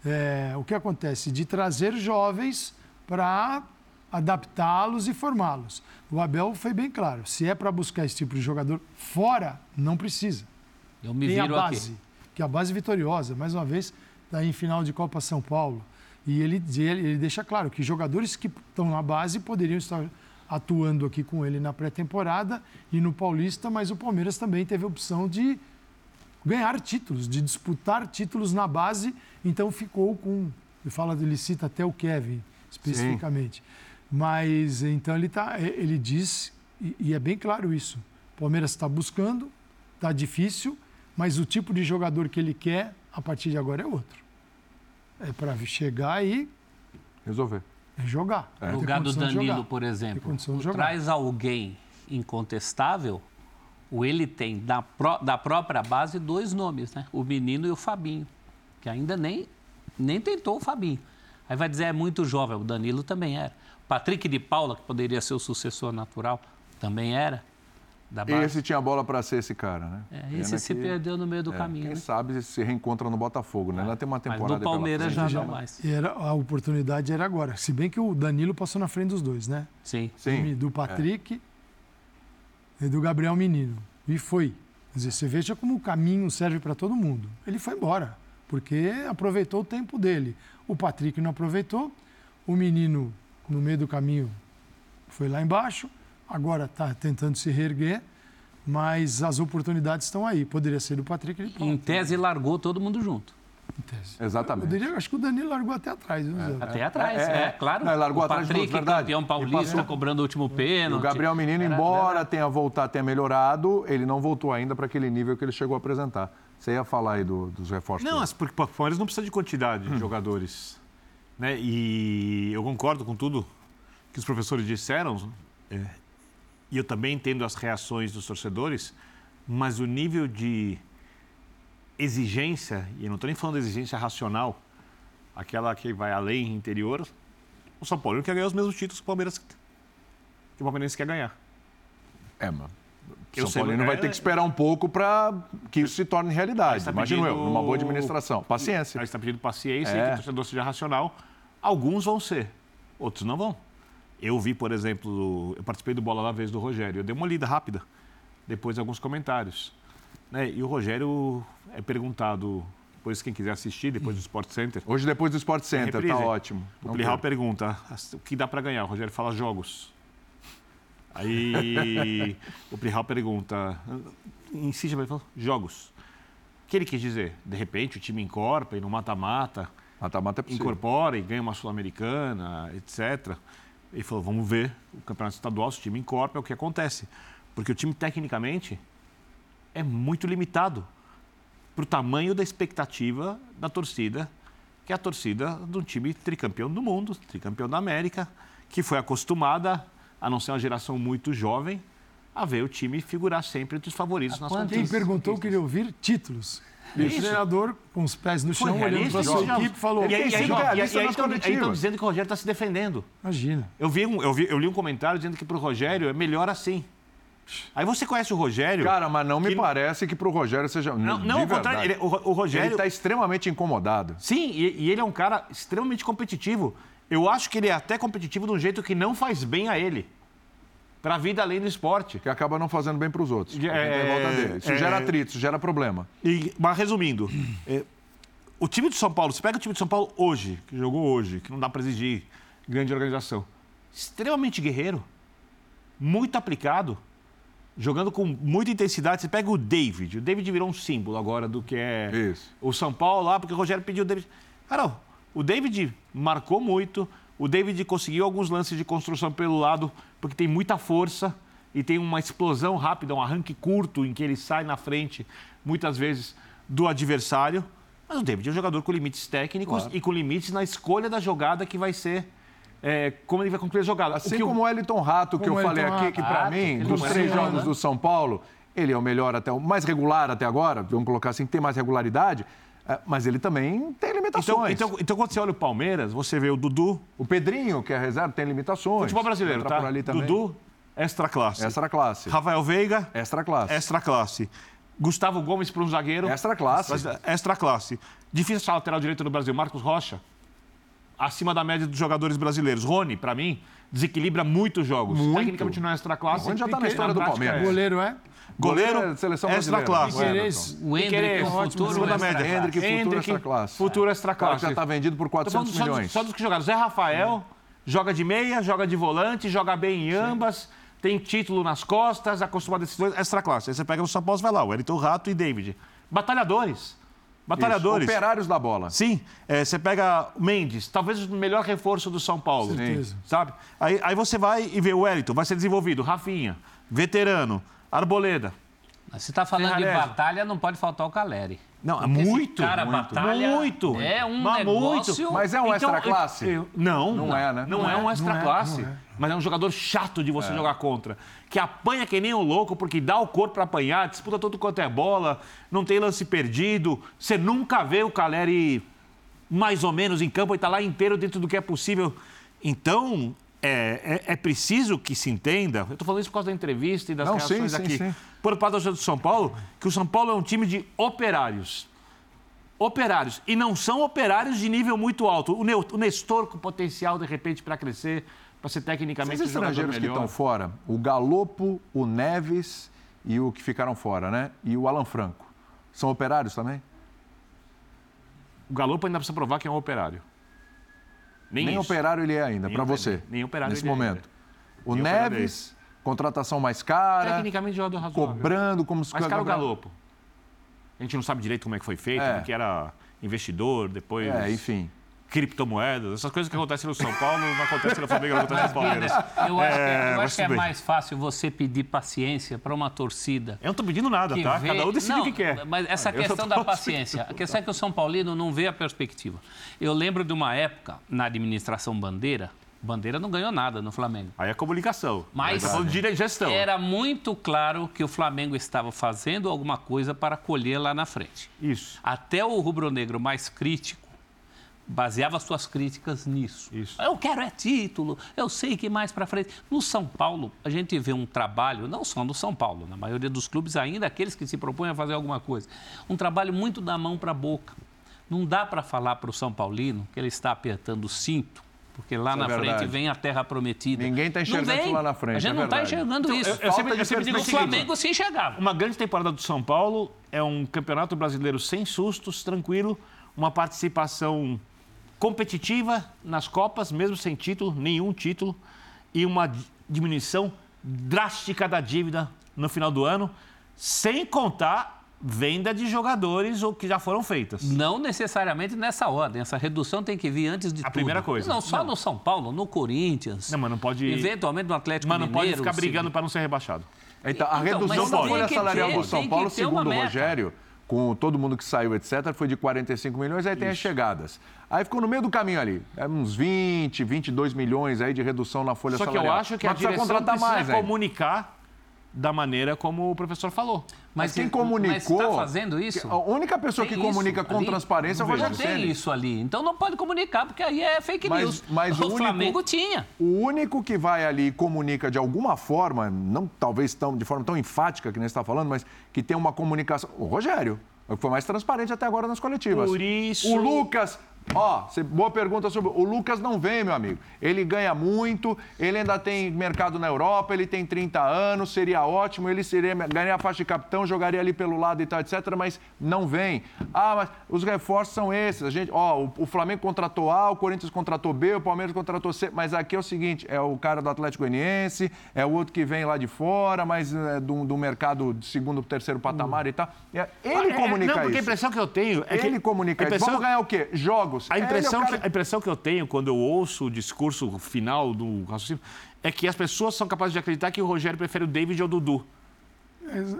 é, o que acontece? De trazer jovens para adaptá-los e formá-los. O Abel foi bem claro: se é para buscar esse tipo de jogador fora, não precisa. Eu me Tem viro a base, aqui. que é a base vitoriosa, mais uma vez, está em final de Copa São Paulo. E ele, ele, ele deixa claro que jogadores que estão na base poderiam estar atuando aqui com ele na pré-temporada e no Paulista, mas o Palmeiras também teve a opção de ganhar títulos, de disputar títulos na base, então ficou com. Ele fala, ele cita até o Kevin especificamente. Sim. Mas então ele tá, é, ele diz e, e é bem claro isso. O Palmeiras está buscando, está difícil, mas o tipo de jogador que ele quer a partir de agora é outro. É para chegar e resolver. É jogar. É. No lugar do Danilo, por exemplo, traz alguém incontestável o ele tem da, pró da própria base dois nomes, né? O menino e o Fabinho, que ainda nem, nem tentou o Fabinho. Aí vai dizer, é muito jovem, o Danilo também era. Patrick de Paula, que poderia ser o sucessor natural, também era. Da base. Esse tinha bola para ser esse cara, né? É, esse se que, perdeu no meio do é, caminho. Quem né? sabe se reencontra no Botafogo, né? Ainda tem uma temporada. Mas no Palmeiras já não mais. E era, a oportunidade era agora. Se bem que o Danilo passou na frente dos dois, né? Sim. Sim. Do Patrick e do Gabriel Menino. E foi. Quer dizer, você veja como o caminho serve para todo mundo. Ele foi embora, porque aproveitou o tempo dele. O Patrick não aproveitou, o menino, no meio do caminho, foi lá embaixo, agora está tentando se reerguer, mas as oportunidades estão aí. Poderia ser do Patrick. Ele em tese, largou todo mundo junto. Exatamente. Eu diria, acho que o Danilo largou até atrás. É. Até atrás, é, é claro. Não, largou o atrás Patrick, de verdade. campeão paulista, cobrando o último pênalti. O Gabriel Menino, era, embora era... tenha voltado, tenha melhorado, ele não voltou ainda para aquele nível que ele chegou a apresentar. Você ia falar aí do, dos reforços? Não, mas porque o Palmeiras não precisa de quantidade hum. de jogadores. Né? E eu concordo com tudo que os professores disseram. É, e eu também entendo as reações dos torcedores, mas o nível de exigência, e eu não estou nem falando de exigência racional, aquela que vai além interior, o São Paulo quer ganhar os mesmos títulos que o Palmeiras que o Palmeirense quer ganhar. É, mano. O São Paulo vai ter que esperar um pouco para que isso se torne realidade. Tá Imagino pedindo... eu, numa boa administração. Paciência. Aí está pedindo paciência é. e que o torcedor seja racional. Alguns vão ser, outros não vão. Eu vi, por exemplo, eu participei do Bola da Vez do Rogério. Eu dei uma lida rápida, depois de alguns comentários. Né? E o Rogério é perguntado, depois quem quiser assistir, depois do Sport Center. Hoje, depois do Sport Center, tá ótimo. O Plihal pergunta, o que dá para ganhar? O Rogério fala jogos. Aí o Plihal pergunta, insiste, ele fala, jogos. O que ele quis dizer? De repente o time incorpora e no mata-mata, mata-mata é incorpora e ganha uma Sul-Americana, etc. Ele falou, vamos ver o campeonato estadual, se o time incorpora, é o que acontece. Porque o time, tecnicamente, é muito limitado para o tamanho da expectativa da torcida, que é a torcida de um time tricampeão do mundo, tricampeão da América, que foi acostumada, a não ser uma geração muito jovem, a ver o time figurar sempre entre os favoritos nas conquistas. Quem perguntou queria ouvir títulos. E o treinador, com os pés no chão, olhando para a sua equipe, falou... E aí, aí, aí estão dizendo que o Rogério está se defendendo. Imagina. Eu, vi um, eu, vi, eu li um comentário dizendo que para o Rogério é melhor assim. Aí você conhece o Rogério. Cara, mas não me parece que para o Rogério seja. Não, não ao contrário. Ele, o, o, Rogério. Ele está extremamente incomodado. Sim, e, e, ele é um cara extremamente competitivo. Eu acho que ele é até competitivo de um jeito que não faz bem a ele para a vida além do esporte. Que acaba não fazendo bem para os outros. É, isso é, gera atrito, isso gera problema. E, mas resumindo, é, o time de São Paulo, você pega o time de São Paulo hoje, que jogou hoje, que não dá para exigir grande organização, extremamente guerreiro, muito aplicado, jogando com muita intensidade. Você pega o David, o David virou um símbolo agora do que é isso. o São Paulo lá, porque o Rogério pediu o David. Cara, o David marcou muito, o David conseguiu alguns lances de construção pelo lado, porque tem muita força e tem uma explosão rápida, um arranque curto em que ele sai na frente, muitas vezes, do adversário. Mas o David é um jogador com limites técnicos claro. e com limites na escolha da jogada que vai ser. É, como ele vai concluir a jogada. Assim o como o Wellington Rato, que eu falei aqui, que para mim, dos três jogos do São Paulo, ele é o melhor até o mais regular até agora, vamos colocar assim, tem mais regularidade. É, mas ele também tem limitações. Então, então, então, quando você olha o Palmeiras, você vê o Dudu. O Pedrinho, que é reserva, tem limitações. Futebol brasileiro, tá? Dudu, extra classe. Extra classe. Rafael Veiga, extra classe. Extra classe. Gustavo Gomes para um zagueiro. Extra classe. Extra classe. Difícil achar lateral direito no Brasil. Marcos Rocha, acima da média dos jogadores brasileiros. Rony, para mim, desequilibra muitos jogos. Muito. Tecnicamente não é extra classe. Rony já está na história do Palmeiras. O goleiro é? Goleiro, Goleiro seleção extra classe. O Hendrick, futuro da média. Hendrick, futuro extra classe. Futuro extra classe. já está vendido por 400 milhões. Só dos, só dos que jogaram. Zé Rafael joga de meia, joga de volante, joga bem em ambas. Tem título nas costas, acostumado a esses dois, extra classe. Aí você pega no São Paulo, vai lá, o Wellington Rato e David. Batalhadores. Batalhadores. Isso, operários da bola. Sim. É, você pega Mendes, talvez o melhor reforço do São Paulo. Sim. Sabe? Aí, aí você vai e vê o Wellington, vai ser desenvolvido. Rafinha, veterano, Arboleda. Se está falando de batalha, não pode faltar o Caleri. Não, é muito. cara, muito, batalha muito. É um mas negócio... Muito. Mas é um então, extra classe? Eu, eu, não, não, não é, né? Não, não é, é, um extra não classe. É, é. Mas é um jogador chato de você é. jogar contra. Que apanha que nem um louco, porque dá o corpo para apanhar, disputa todo quanto é bola, não tem lance perdido. Você nunca vê o Caleri mais ou menos em campo e está lá inteiro dentro do que é possível. Então, é, é, é, preciso que se entenda, eu estou falando isso por causa da entrevista e das Não, reações sim, aqui, sim, sim. Por parte do São Paulo, que o São Paulo é um time de operários. Operários. E não são operários de nível muito alto. O, Nestor com potencial, de repente, para crescer, para ser tecnicamente Os estrangeiros que estão fora, o Galopo, o Neves e o que ficaram fora, né? E o Alan Franco. São operários também? O Galopo ainda precisa provar que é um operário. Nem, Nem operário ele é ainda, para você. Nem operário Nesse ele é momento. É o Nem Neves, contratação mais cara. Tecnicamente jogador razoável. Cobrando como se... Mais caro o Galopo. A gente não sabe direito como é que foi feito, é. que era investidor, depois... É, enfim criptomoedas, essas coisas que acontecem no São Paulo não acontecem no Flamengo, não acontecem no *laughs* Palmeiras. Eu acho que é, eu acho que é mais fácil você pedir paciência para uma torcida. Eu não estou pedindo nada, tá? Vê... Cada um decide não, o que quer. Mas essa questão da *laughs* paciência, a questão é que o São Paulino não vê a perspectiva. Eu lembro de uma época, na administração Bandeira, Bandeira não ganhou nada no Flamengo. Aí é comunicação. Mas tá de gestão. era muito claro que o Flamengo estava fazendo alguma coisa para colher lá na frente. Isso. Até o rubro-negro mais crítico baseava suas críticas nisso. Isso. Eu quero é título, eu sei que mais para frente. No São Paulo, a gente vê um trabalho, não só no São Paulo, na maioria dos clubes ainda, aqueles que se propõem a fazer alguma coisa, um trabalho muito da mão para a boca. Não dá para falar para o São Paulino que ele está apertando o cinto Porque lá é na verdade. frente vem a terra prometida. Ninguém está enxergando isso lá na frente. A gente é não está enxergando então, isso. Eu, eu sempre, eu sempre digo o Flamengo se enxergava. Uma grande temporada do São Paulo é um campeonato brasileiro sem sustos, tranquilo, uma participação competitiva nas Copas, mesmo sem título, nenhum título, e uma diminuição drástica da dívida no final do ano, sem contar venda de jogadores ou que já foram feitas. Não necessariamente nessa ordem. Essa redução tem que vir antes de a tudo. primeira coisa. Não só não. no São Paulo, no Corinthians. Não, mas não pode. Eventualmente no Atlético mas não Mineiro. Mas não pode ficar brigando para não ser rebaixado. Então, a então, redução da folha salarial do São Paulo, segundo o Rogério, com todo mundo que saiu, etc., foi de 45 milhões, aí tem Isso. as chegadas. Aí ficou no meio do caminho ali. É uns 20, 22 milhões aí de redução na folha Só salarial. Só que eu acho que Mas a direção contratar precisa mais, comunicar da maneira como o professor falou. Mas, mas quem comunicou. Mas está fazendo isso? A única pessoa tem que comunica com ali? transparência é o Rogério Não tem isso ali. Então não pode comunicar, porque aí é fake mas, news. Mas o, o único, Flamengo tinha. O único que vai ali e comunica de alguma forma, não talvez tão, de forma tão enfática que nem está falando, mas que tem uma comunicação. O Rogério. É o que foi mais transparente até agora nas coletivas. Por isso. O Lucas Ó, boa pergunta sobre. O Lucas não vem, meu amigo. Ele ganha muito, ele ainda tem mercado na Europa, ele tem 30 anos, seria ótimo, ele seria ganhar a faixa de capitão, jogaria ali pelo lado e tal, etc. Mas não vem. Ah, mas os reforços são esses. A gente, ó, o, o Flamengo contratou A, o Corinthians contratou B, o Palmeiras contratou C. Mas aqui é o seguinte: é o cara do Atlético Goianiense, é o outro que vem lá de fora, mas é do, do mercado de segundo, terceiro patamar e tal. É, ele ah, comunica é, não, porque a impressão que eu tenho é ele que. comunica impressão... isso. Vamos ganhar o quê? Jogos a impressão, é cara... que, a impressão que eu tenho quando eu ouço o discurso final do raciocínio é que as pessoas são capazes de acreditar que o Rogério prefere o David ou o Dudu.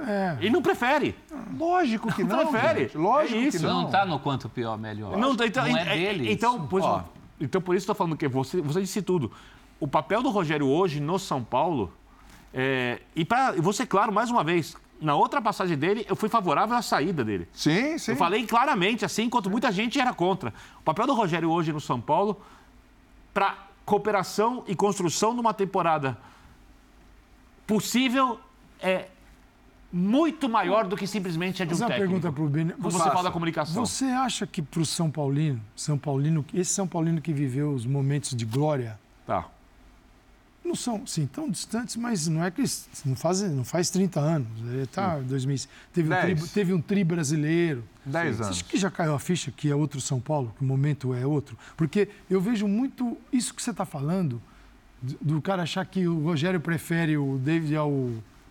É. Ele não prefere. Lógico que não. não prefere. Gente. Lógico é isso. que não. Não está no quanto pior, melhor. Não, então, não é, é dele. Então, por, isso, então, por isso estou falando que você, você disse tudo. O papel do Rogério hoje no São Paulo, é, e para vou ser claro mais uma vez, na outra passagem dele, eu fui favorável à saída dele. Sim, sim. Eu falei claramente, assim, enquanto muita gente era contra. O papel do Rogério hoje no São Paulo, para cooperação e construção de uma temporada possível, é muito maior do que simplesmente a de um técnico. pergunta para o Beni. Você, você fala da comunicação. Você acha que para o São Paulino, São Paulino, esse São Paulino que viveu os momentos de glória, tá não são sim, tão distantes, mas não é que não faz, não faz 30 anos. Ele tá, 2000, teve, um tri, teve um tri brasileiro. 10 anos. Acho que já caiu a ficha que é outro São Paulo, que o momento é outro? Porque eu vejo muito isso que você está falando, do cara achar que o Rogério prefere o David ao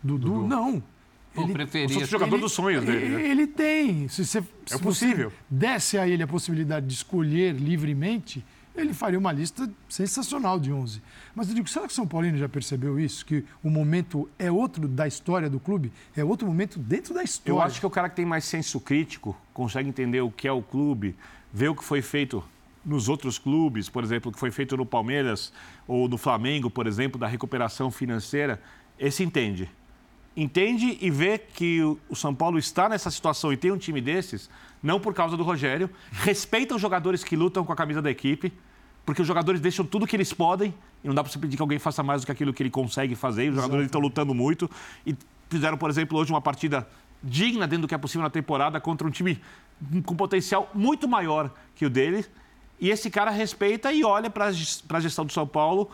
Dudu. Dudu. Não. Ele, preferia. O jogador ele, dos sonhos dele. Né? Ele tem. Se você, é se possível. desse a ele a possibilidade de escolher livremente, ele faria uma lista sensacional de 11. Mas eu digo, será que o São Paulino já percebeu isso? Que o momento é outro da história do clube? É outro momento dentro da história. Eu acho que o cara que tem mais senso crítico consegue entender o que é o clube, ver o que foi feito nos outros clubes, por exemplo, o que foi feito no Palmeiras ou no Flamengo, por exemplo, da recuperação financeira, esse entende. Entende e vê que o São Paulo está nessa situação e tem um time desses, não por causa do Rogério, respeita os jogadores que lutam com a camisa da equipe, porque os jogadores deixam tudo que eles podem, e não dá para você pedir que alguém faça mais do que aquilo que ele consegue fazer, e os jogadores estão lutando muito, e fizeram, por exemplo, hoje uma partida digna dentro do que é possível na temporada contra um time com potencial muito maior que o dele, e esse cara respeita e olha para a gestão do São Paulo,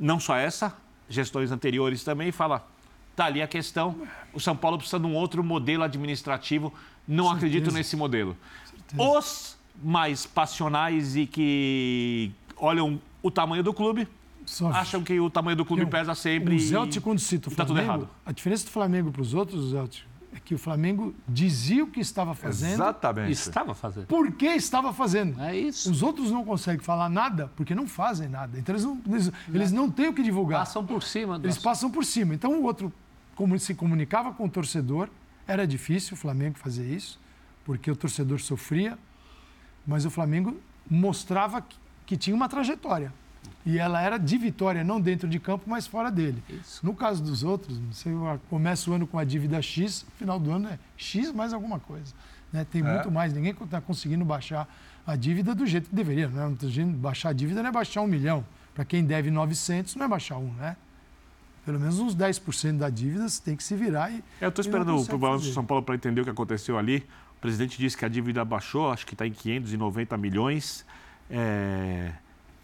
não só essa, gestões anteriores também, e fala, tá ali a questão, o São Paulo precisa de um outro modelo administrativo, não acredito nesse modelo. Os mais passionais e que olham o tamanho do clube, Só acham que o tamanho do clube eu, pesa sempre. O Zelt, quando cita o Flamengo, tá tudo errado. a diferença do Flamengo para os outros, Zelt, é que o Flamengo dizia o que estava fazendo. Exatamente. Estava fazendo. Por que estava fazendo? É isso. Os outros não conseguem falar nada porque não fazem nada. Então eles não, eles, eles não têm o que divulgar. Passam por cima. Eles passam por cima. Então o outro, como se comunicava com o torcedor, era difícil o Flamengo fazer isso, porque o torcedor sofria, mas o Flamengo mostrava que, que tinha uma trajetória. E ela era de vitória, não dentro de campo, mas fora dele. Isso. No caso dos outros, você começa o ano com a dívida X, final do ano é X mais alguma coisa. Né? Tem é. muito mais, ninguém está conseguindo baixar a dívida do jeito que deveria. Né? Baixar a dívida não é baixar um milhão. Para quem deve 900, não é baixar um, né? Pelo menos uns 10% da dívida você tem que se virar e. Eu estou esperando o balanço do São Paulo para entender o que aconteceu ali. O presidente disse que a dívida baixou, acho que está em 590 milhões. É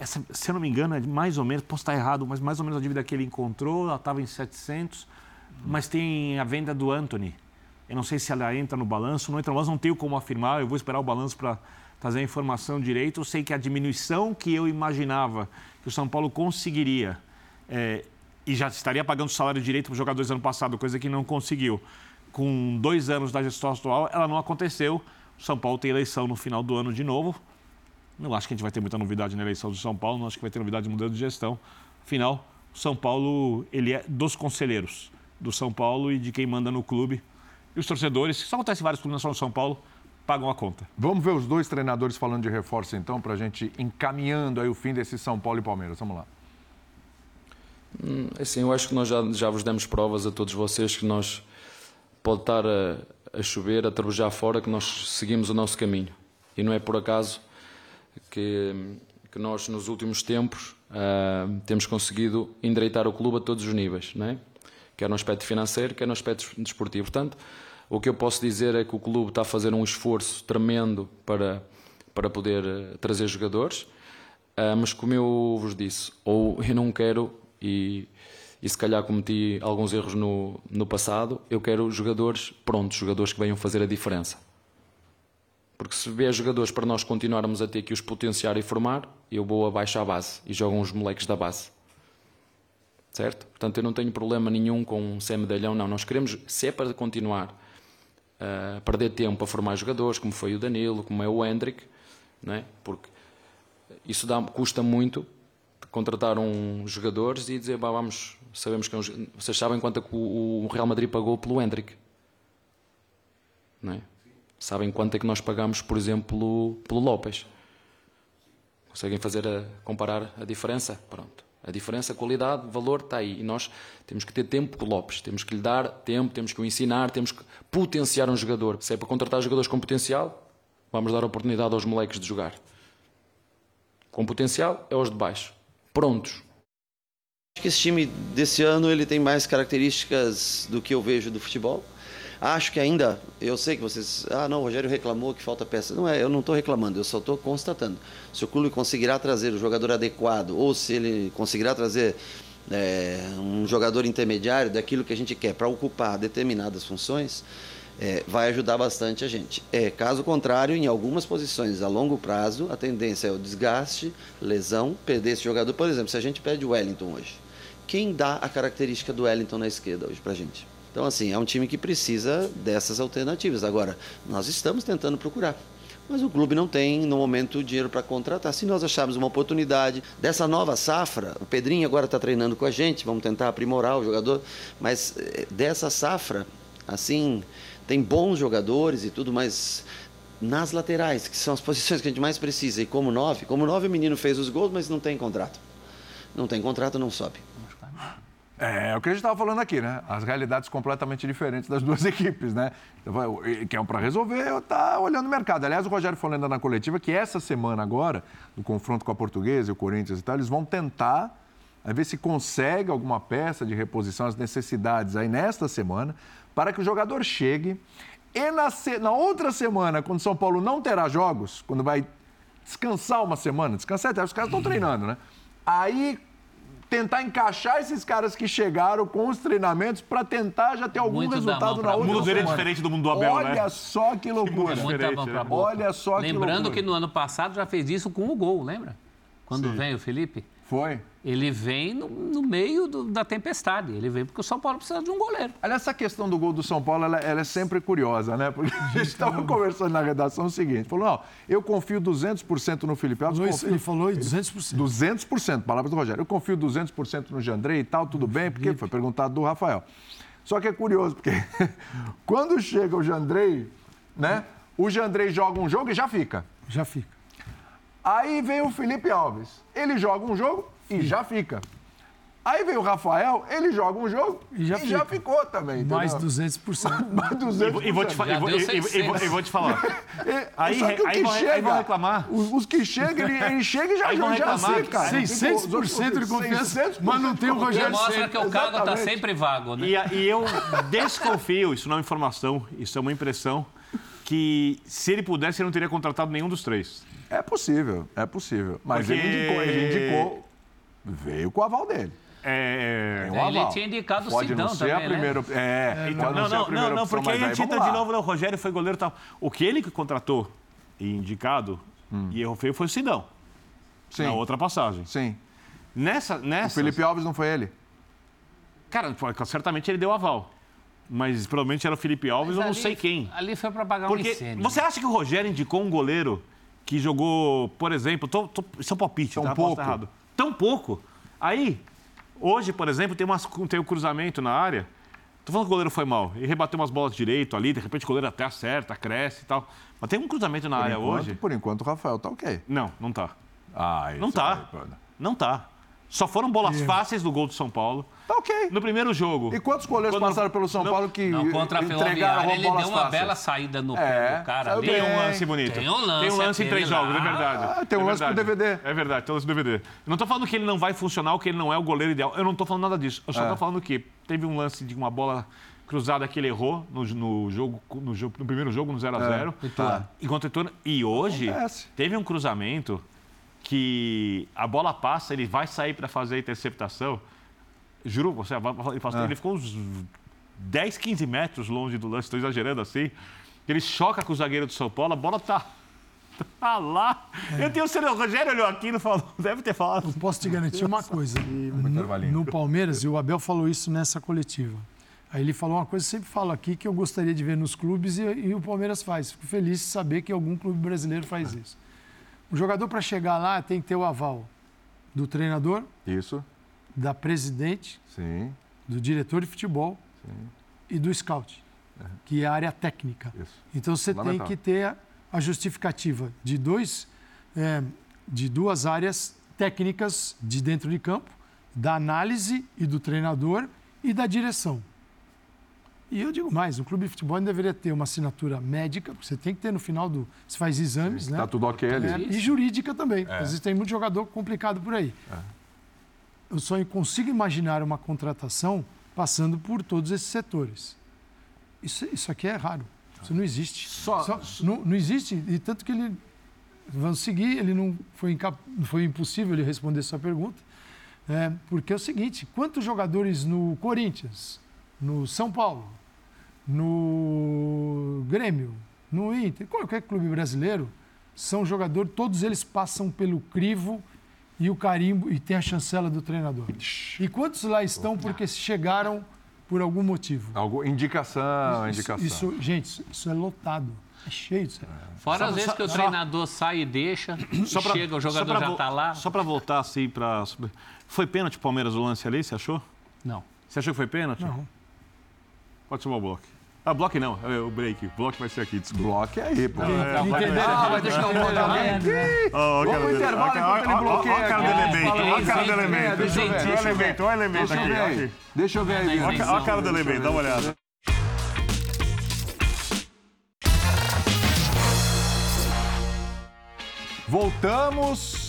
essa, se eu não me engano, é mais ou menos, posso estar errado, mas mais ou menos a dívida que ele encontrou, ela estava em 700, mas tem a venda do Anthony. Eu não sei se ela entra no balanço, não entra no balanço, não tenho como afirmar, eu vou esperar o balanço para trazer a informação direito. Eu sei que a diminuição que eu imaginava que o São Paulo conseguiria, é, e já estaria pagando salário direito para os jogadores ano passado, coisa que não conseguiu, com dois anos da gestão atual, ela não aconteceu. O São Paulo tem eleição no final do ano de novo. Não acho que a gente vai ter muita novidade na eleição do São Paulo, não acho que vai ter novidade de mudança de gestão. Afinal, o São Paulo, ele é dos conselheiros do São Paulo e de quem manda no clube. E os torcedores, isso acontece em vários clubes nacionais do São Paulo, pagam a conta. Vamos ver os dois treinadores falando de reforço, então, para a gente encaminhando aí o fim desse São Paulo e Palmeiras. Vamos lá. Hum, assim, eu acho que nós já, já vos demos provas a todos vocês que nós pode estar a, a chover, a trabalhar fora, que nós seguimos o nosso caminho. E não é por acaso que, que nós, nos últimos tempos, uh, temos conseguido endireitar o clube a todos os níveis, não é? quer no aspecto financeiro, quer no aspecto desportivo. Portanto, o que eu posso dizer é que o clube está a fazer um esforço tremendo para, para poder uh, trazer jogadores, uh, mas como eu vos disse, ou eu não quero, e, e se calhar cometi alguns erros no, no passado, eu quero jogadores prontos, jogadores que venham fazer a diferença. Porque se vier jogadores para nós continuarmos a ter que os potenciar e formar, eu vou abaixo à base e jogam os moleques da base. Certo? Portanto, eu não tenho problema nenhum com ser medalhão, não. Nós queremos, se é para continuar a uh, perder tempo a formar jogadores, como foi o Danilo, como é o Hendrick, não é? porque isso dá, custa muito contratar um jogadores e dizer, bah, vamos, sabemos que é um, vocês sabem quanto é que o, o Real Madrid pagou pelo Hendrick, não é? Sabem quanto é que nós pagamos, por exemplo, pelo Lopes? Conseguem fazer a, comparar a diferença? Pronto. A diferença, qualidade, o valor está aí. E nós temos que ter tempo por Lopes. Temos que lhe dar tempo, temos que o ensinar, temos que potenciar um jogador. Se é para contratar jogadores com potencial, vamos dar oportunidade aos moleques de jogar. Com potencial é os de baixo. Prontos. Acho que esse time desse ano ele tem mais características do que eu vejo do futebol. Acho que ainda, eu sei que vocês, ah, não, o Rogério reclamou que falta peça. Não é, eu não estou reclamando, eu só estou constatando. Se o clube conseguirá trazer o jogador adequado, ou se ele conseguirá trazer é, um jogador intermediário daquilo que a gente quer para ocupar determinadas funções, é, vai ajudar bastante a gente. É, caso contrário, em algumas posições a longo prazo, a tendência é o desgaste, lesão, perder esse jogador. Por exemplo, se a gente pede o Wellington hoje, quem dá a característica do Wellington na esquerda hoje para a gente? Então, assim, é um time que precisa dessas alternativas. Agora, nós estamos tentando procurar. Mas o clube não tem, no momento, dinheiro para contratar. Se nós acharmos uma oportunidade dessa nova safra, o Pedrinho agora está treinando com a gente, vamos tentar aprimorar o jogador, mas eh, dessa safra, assim, tem bons jogadores e tudo, mas nas laterais, que são as *laughs* posições que a gente mais precisa, e como nove, como nove o menino fez os gols, mas não tem contrato. Não tem contrato, não sobe. É, é o que a gente estava falando aqui, né? As realidades completamente diferentes das duas *laughs* equipes, né? Que é um para resolver, tá olhando o mercado. Aliás, o Rogério falando na coletiva que essa semana agora, no confronto com a Portuguesa e o Corinthians e tal, eles vão tentar ver se consegue alguma peça de reposição às necessidades aí nesta semana, para que o jogador chegue. E na, na outra semana, quando São Paulo não terá jogos, quando vai descansar uma semana, descansar até, os caras estão treinando, né? Aí tentar encaixar esses caras que chegaram com os treinamentos para tentar já ter algum Muito resultado na outra. O mundo dele é diferente do mundo do Abel, Olha né? só que loucura. Que né? Olha só Lembrando que Lembrando que no ano passado já fez isso com o gol, lembra? Quando Sim. vem o Felipe. Foi. Ele vem no, no meio do, da tempestade. Ele vem porque o São Paulo precisa de um goleiro. Aliás, essa questão do gol do São Paulo, ela, ela é sempre curiosa, né? Porque a gente estava conversando na redação o seguinte. Falou, não, eu confio 200% no Felipe Alves. Confio... Ele falou 200%. 200%, palavras do Rogério. Eu confio 200% no Jandrei e tal, tudo bem, porque foi perguntado do Rafael. Só que é curioso, porque *laughs* quando chega o Jandrei, né? O Jandrei joga um jogo e já fica. Já fica. Aí vem o Felipe Alves. Ele joga um jogo e já fica. Aí vem o Rafael, ele joga um jogo e já, e já ficou também. Entendeu? *laughs* Mais 200%. Mais 200%. E, vou te, e, vou, e, vou te falar. aí, aí, aí, chega, aí vão reclamar. Os, os que chegam, ele, ele chega e já, já, já assim, cara. 600% de confiança, mas não tem o Rogério Mostra que o cargo está sempre vago, né? E, e eu desconfio, isso não é informação, isso é uma impressão, que se ele pudesse, ele não teria contratado nenhum dos três. É possível, é possível. Mas Porque... ele indicou, ele indicou, veio com o aval dele. É, é um ele tinha indicado o Sidão não ser também, a primeira, né? É, é então, não, não, não, não, não, porque aí a gente entra de novo, né? o Rogério foi goleiro e tal. O que ele que contratou e indicado hum. e errou feio foi o Sidão. Sim. Na outra passagem. Sim. Nessa, nessa... O Felipe Alves não foi ele? Cara, certamente ele deu aval. Mas provavelmente era o Felipe Alves, ou não sei quem. Ali foi para pagar Porque um incêndio. Você acha que o Rogério indicou um goleiro que jogou, por exemplo, tô, tô, isso é um palpite, Tão tá? pouco. errado. Tão pouco. Aí, hoje, por exemplo, tem, umas, tem um cruzamento na área. Tô falando que o goleiro foi mal. E rebateu umas bolas direito ali, de repente o goleiro até acerta, cresce e tal. Mas tem um cruzamento na por área enquanto, hoje. Por enquanto o Rafael tá ok. Não, não tá. Ah, isso Não tá. Aí, não tá. Só foram bolas fáceis do gol do São Paulo. Tá ok. No primeiro jogo. E quantos goleiros Quando... passaram pelo São Paulo que não, contra a entregaram ele deu uma fáceis. bela saída no é, do cara. Ali. Tem um lance bonito. Tem um lance. Tem um lance em três jogos, é verdade. Ah, tem um é lance verdade. pro DVD. É verdade, tem um lance pro DVD. Eu não tô falando que ele não vai funcionar ou que ele não é o goleiro ideal. Eu não tô falando nada disso. Eu só é. tô falando que teve um lance de uma bola cruzada que ele errou no, no jogo, no, jogo, no primeiro jogo, no 0x0. É. Tá. Enquanto E hoje, Acontece. teve um cruzamento que a bola passa, ele vai sair para fazer a interceptação. Juro, você, ele, passou, é. ele ficou uns 10, 15 metros longe do lance, estou exagerando assim. Ele choca com o zagueiro do São Paulo, a bola tá, *laughs* tá lá. É. Eu tenho certeza, o Rogério olhou aqui e não falou, *laughs* deve ter falado. Eu posso te garantir uma coisa. No, no Palmeiras, e o Abel falou isso nessa coletiva. Aí ele falou uma coisa que eu sempre falo aqui que eu gostaria de ver nos clubes e, e o Palmeiras faz. Fico feliz de saber que algum clube brasileiro faz isso. O jogador, para chegar lá, tem que ter o aval do treinador. Isso. Da presidente. Sim. Do diretor de futebol. Sim. E do scout, uhum. que é a área técnica. Isso. Então você tem que ter a justificativa de dois, é, de duas áreas técnicas de dentro de campo, da análise e do treinador e da direção. E eu digo mais, um clube de futebol deveria ter uma assinatura médica, porque você tem que ter no final do. Você faz exames, Sim, né? Tá tudo ok ali. É, e jurídica também. É. Às vezes tem muito jogador complicado por aí. É. Eu só consigo imaginar uma contratação passando por todos esses setores. Isso, isso aqui é raro. Isso não existe. Só, só não, não, existe, e tanto que ele. Vamos seguir, ele não foi, incap, foi impossível ele responder sua pergunta. É, porque é o seguinte: quantos jogadores no Corinthians, no São Paulo, no Grêmio, no Inter, qualquer clube brasileiro, são jogadores, todos eles passam pelo crivo e o carimbo e tem a chancela do treinador. E quantos lá estão porque chegaram por algum motivo? Algo, indicação, isso, indicação. Isso, gente, isso é lotado. É cheio disso. Fora às vezes que o só, treinador sai e deixa, *coughs* só pra, chega, o jogador já está lá. Só para voltar assim para. Foi pênalti Palmeiras o lance ali, você achou? Não. Você achou que foi pênalti? Não. Pode chamar o bloco. Ah, bloco não, é o break. Bloco vai ser aqui, é aí, pô. Ah, vai deixar o bloco alguém? Vamos pro intervalo enquanto ele bloqueia. Olha a cara do elemento, olha a cara do elemento. Deixa eu ver. Olha o elemento, olha o elemento aqui. Deixa eu ver aí. Olha a cara do elemento, dá uma olhada. Voltamos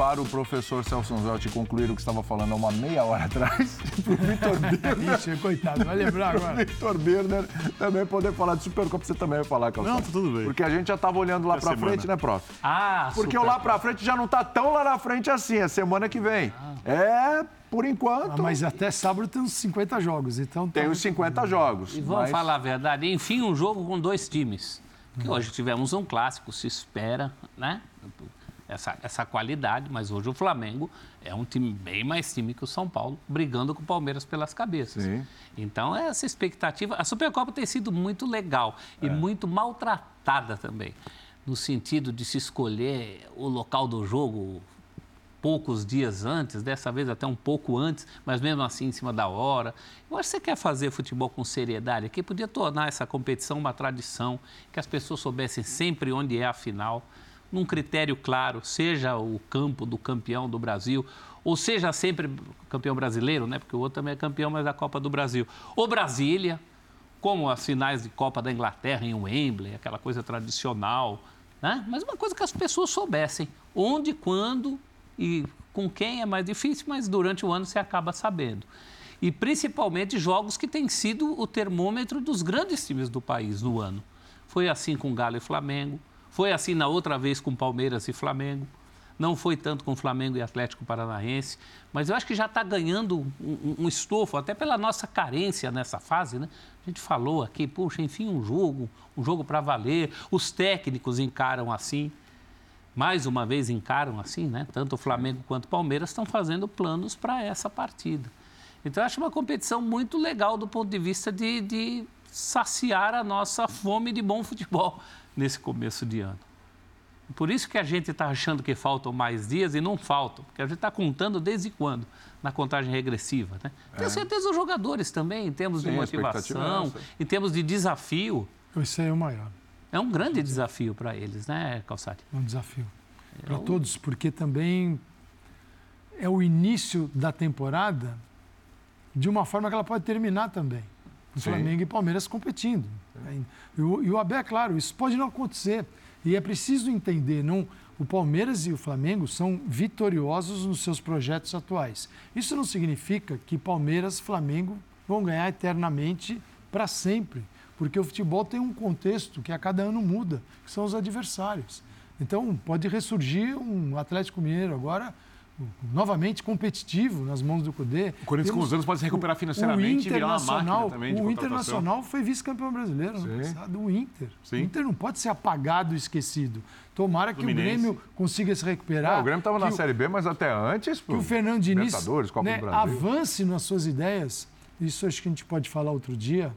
para o professor Celso Anzotti concluir o que estava falando há uma meia hora atrás, *laughs* para o Vitor Birner. Ixi, coitado, vai lembrar agora. *laughs* Vitor Birner também poder falar de Supercopa, você também vai falar, Calçado. Não, tá tudo bem. Porque a gente já estava olhando lá para frente, né, prof? Ah, Porque o lá para frente já não está tão lá na frente assim, é semana que vem. Ah. É, por enquanto. Ah, mas até sábado tem uns 50 jogos, então. Tem tá uns 50 jogos. E vamos mas... falar a verdade, enfim, um jogo com dois times. Que hum. hoje tivemos um clássico, se espera, né? Essa, essa qualidade, mas hoje o Flamengo é um time bem mais time que o São Paulo, brigando com o Palmeiras pelas cabeças. Sim. Então, essa expectativa. A Supercopa tem sido muito legal é. e muito maltratada também, no sentido de se escolher o local do jogo poucos dias antes, dessa vez até um pouco antes, mas mesmo assim em cima da hora. Eu acho que você quer fazer futebol com seriedade aqui, podia tornar essa competição uma tradição, que as pessoas soubessem sempre onde é a final num critério claro, seja o campo do campeão do Brasil, ou seja sempre campeão brasileiro, né? Porque o outro também é campeão, mas da Copa do Brasil. Ou Brasília, como as finais de Copa da Inglaterra em Wembley, aquela coisa tradicional, né? Mas uma coisa que as pessoas soubessem, onde, quando e com quem é mais difícil, mas durante o ano você acaba sabendo. E principalmente jogos que têm sido o termômetro dos grandes times do país no ano Foi assim com Galo e Flamengo. Foi assim na outra vez com Palmeiras e Flamengo. Não foi tanto com Flamengo e Atlético Paranaense. Mas eu acho que já está ganhando um, um, estofo, até pela nossa carência nessa fase, né? A gente falou aqui, puxa, enfim, um jogo, um jogo para valer. Os técnicos encaram assim mais uma vez encaram assim, né? Tanto o Flamengo quanto o Palmeiras estão fazendo planos para essa partida. Então, eu acho uma competição muito legal do ponto de vista de, de saciar a nossa fome de bom futebol nesse começo de ano. Por isso que a gente está achando que faltam mais dias e não faltam, porque a gente está contando desde quando? Na contagem regressiva. Né? Tenho é. certeza os jogadores também, em termos Sim, de motivação, em termos de desafio. Isso aí é o maior. É um grande desafio para eles, né, Calçati? É um desafio. É para todos, porque também é o início da temporada de uma forma que ela pode terminar também. O Flamengo e Palmeiras competindo. E o, e o Abel, é claro, isso pode não acontecer. E é preciso entender, não, o Palmeiras e o Flamengo são vitoriosos nos seus projetos atuais. Isso não significa que Palmeiras e Flamengo vão ganhar eternamente para sempre porque o futebol tem um contexto que a cada ano muda, que são os adversários. Então, pode ressurgir um Atlético Mineiro agora novamente competitivo nas mãos do Cudê. O Corinthians com os anos pode se recuperar financeiramente e virar uma máquina também de O Internacional foi vice-campeão brasileiro no passado, o Inter. Sim. O Inter não pode ser apagado e esquecido. Tomara que o Grêmio consiga se recuperar. Não, o Grêmio estava na o, Série B, mas até antes... Que o Fernando Diniz né, avance nas suas ideias. Isso acho que a gente pode falar outro dia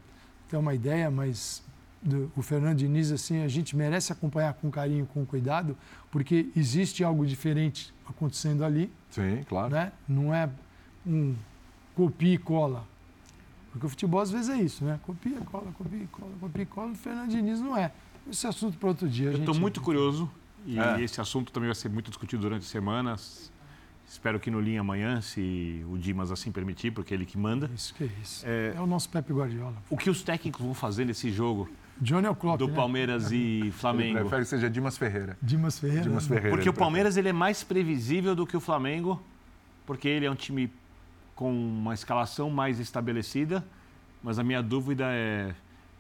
ter uma ideia, mas do, o Fernando Diniz, assim, a gente merece acompanhar com carinho, com cuidado, porque existe algo diferente acontecendo ali. Sim, claro. Né? Não é um copia e cola. Porque o futebol às vezes é isso, né? Copia, cola, copia, cola, copia, cola. O Fernando Diniz não é. Esse assunto para outro dia. Eu estou muito curioso e é. esse assunto também vai ser muito discutido durante semanas. Espero que no linha amanhã, se o Dimas assim permitir, porque é ele que manda. Isso que é isso. É, é o nosso Pepe Guardiola. O que os técnicos vão fazer nesse jogo? Johnny é Klopp, do né? Palmeiras e *laughs* Flamengo. Ele prefere que seja Dimas Ferreira. Dimas Ferreira. Dimas Ferreira porque o Palmeiras ele é mais previsível do que o Flamengo, porque ele é um time com uma escalação mais estabelecida. Mas a minha dúvida é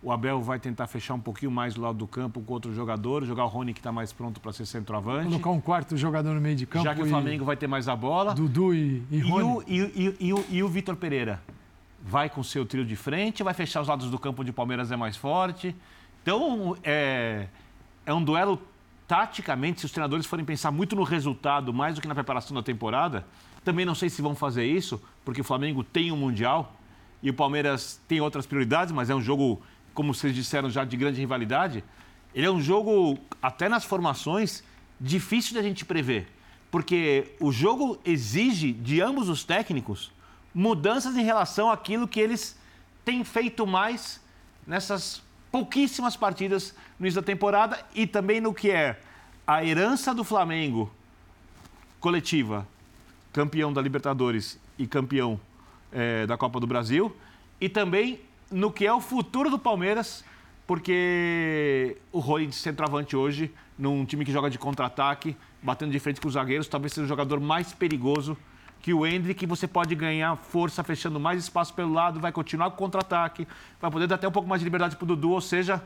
o Abel vai tentar fechar um pouquinho mais do lado do campo com outro jogador, jogar o Rony que está mais pronto para ser centroavante. Colocar um quarto jogador no meio de campo. Já que o Flamengo vai ter mais a bola. Dudu e, e Rony. E o, e, e, o, e o Vitor Pereira? Vai com seu trio de frente, vai fechar os lados do campo onde o Palmeiras é mais forte. Então, é, é um duelo taticamente, se os treinadores forem pensar muito no resultado, mais do que na preparação da temporada, também não sei se vão fazer isso, porque o Flamengo tem um Mundial e o Palmeiras tem outras prioridades, mas é um jogo como vocês disseram já, de grande rivalidade, ele é um jogo, até nas formações, difícil de a gente prever. Porque o jogo exige de ambos os técnicos mudanças em relação àquilo que eles têm feito mais nessas pouquíssimas partidas no início da temporada e também no que é a herança do Flamengo coletiva, campeão da Libertadores e campeão é, da Copa do Brasil, e também no que é o futuro do Palmeiras, porque o Rony de centroavante hoje, num time que joga de contra-ataque, batendo de frente com os zagueiros, talvez seja o jogador mais perigoso que o Hendrick, você pode ganhar força fechando mais espaço pelo lado, vai continuar com contra-ataque, vai poder dar até um pouco mais de liberdade para o Dudu, ou seja,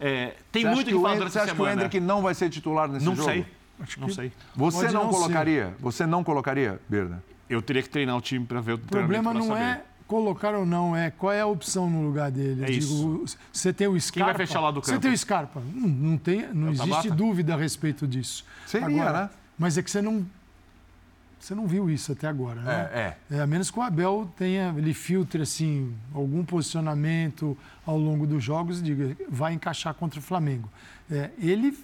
é, tem você muito que, que falar durante Você acha semana. que o Hendrick não vai ser titular nesse não jogo? Sei. Acho não sei. Você não, não colocaria? Você não colocaria, Berna? Eu teria que treinar o time para ver o, o problema não saber. é colocar ou não, é qual é a opção no lugar dele. É isso. você tem o Scarpa. Quem vai fechar lá do campo? Você tem o Scarpa. Não, não, tem, não é existe dúvida a respeito disso. Seria, agora, né? Mas é que você não. Você não viu isso até agora, né? É, é. é a menos que o Abel tenha, ele filtre assim, algum posicionamento ao longo dos jogos e diga, vai encaixar contra o Flamengo. É, ele,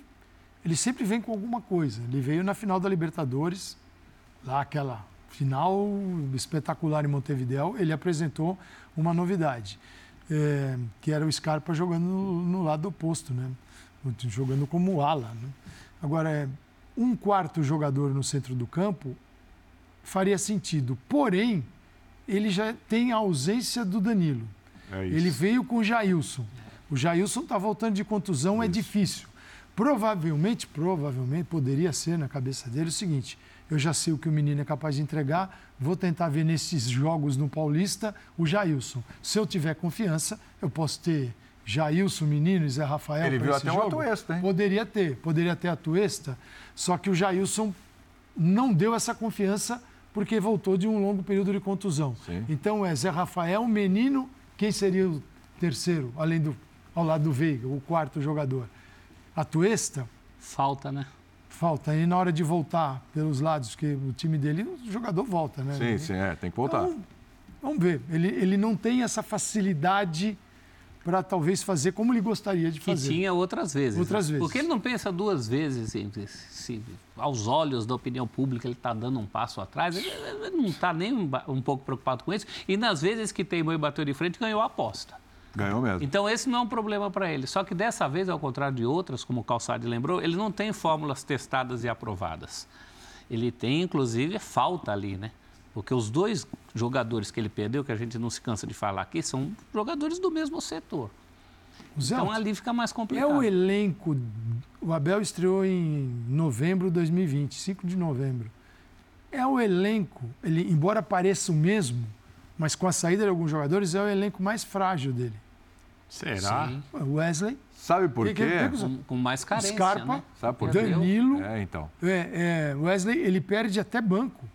ele sempre vem com alguma coisa. Ele veio na final da Libertadores, lá aquela final espetacular em Montevideo, ele apresentou uma novidade, é, que era o Scarpa jogando no, no, lado oposto, né? jogando como ala. Né? Agora, é, um quarto jogador no centro do campo faria sentido, porém, ele já tem a ausência do Danilo. É ele veio com o Jailson. O Jailson está voltando de contusão, é é difícil. Provavelmente, provavelmente, poderia ser na cabeça dele o seguinte: eu já sei o que o menino é capaz de entregar, vou tentar ver nesses jogos no Paulista o Jailson. Se eu tiver confiança, eu posso ter Jailson Menino e Zé Rafael. Ele viu até jogo, um Atuesta, hein? Poderia ter, poderia ter Atuesta, só que o Jailson não deu essa confiança porque voltou de um longo período de contusão. Sim. Então é Zé Rafael, Menino, quem seria o terceiro, além do ao lado do Veiga, o quarto jogador? Atuesta? Falta, né? Falta. E na hora de voltar pelos lados, que o time dele, o jogador volta, né? Sim, sim, é, tem que voltar. Então, vamos ver. Ele, ele não tem essa facilidade para talvez fazer como ele gostaria de fazer. Que tinha outras vezes. Outras né? vezes. Porque ele não pensa duas vezes, se, se aos olhos da opinião pública ele está dando um passo atrás, ele, ele não está nem um, um, pouco preocupado com isso. E nas vezes que tem e bateu de frente, ganhou a aposta. Ganhou mesmo. Então esse não é um problema para ele. Só que dessa vez, ao contrário de outras, como o Calçade lembrou, ele não tem fórmulas testadas e aprovadas. Ele tem, inclusive, falta ali, né? Porque os dois jogadores que ele perdeu, que a gente não se cansa de falar aqui, são jogadores do mesmo setor. Zé, então ali fica mais complicado. É o elenco. O Abel estreou em novembro de 2020, 5 de novembro. É o elenco, ele, embora pareça o mesmo, mas com a saída de alguns jogadores, é o elenco mais frágil dele. Será? Sim. Wesley. Sabe por quê? Com, com, mais carência, Scarpa, né? Sabe por Danilo. É, então. É, é, Wesley, ele perde até banco.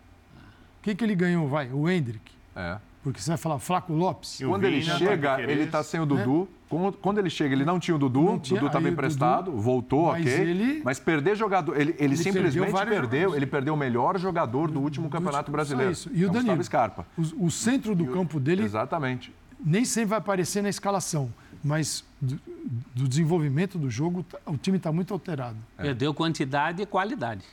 O que, que ele ganhou, vai? O Hendrick. É. Porque você vai falar Flaco Lopes. Quando ele chega, ele está sem o Dudu. É. Quando ele chega, ele não tinha o Dudu. O Dudu estava emprestado, Dudu, voltou, mas ok. Ele, mas perder jogador. Ele, ele, ele simplesmente perdeu. perdeu ele perdeu o melhor jogador do último do Campeonato Brasileiro. Isso. E o Danilo. Scarpa. O, o centro do o, campo dele. Exatamente. Nem sempre vai aparecer na escalação. Mas do, do desenvolvimento do jogo, o time está muito alterado. É. Perdeu quantidade e qualidade.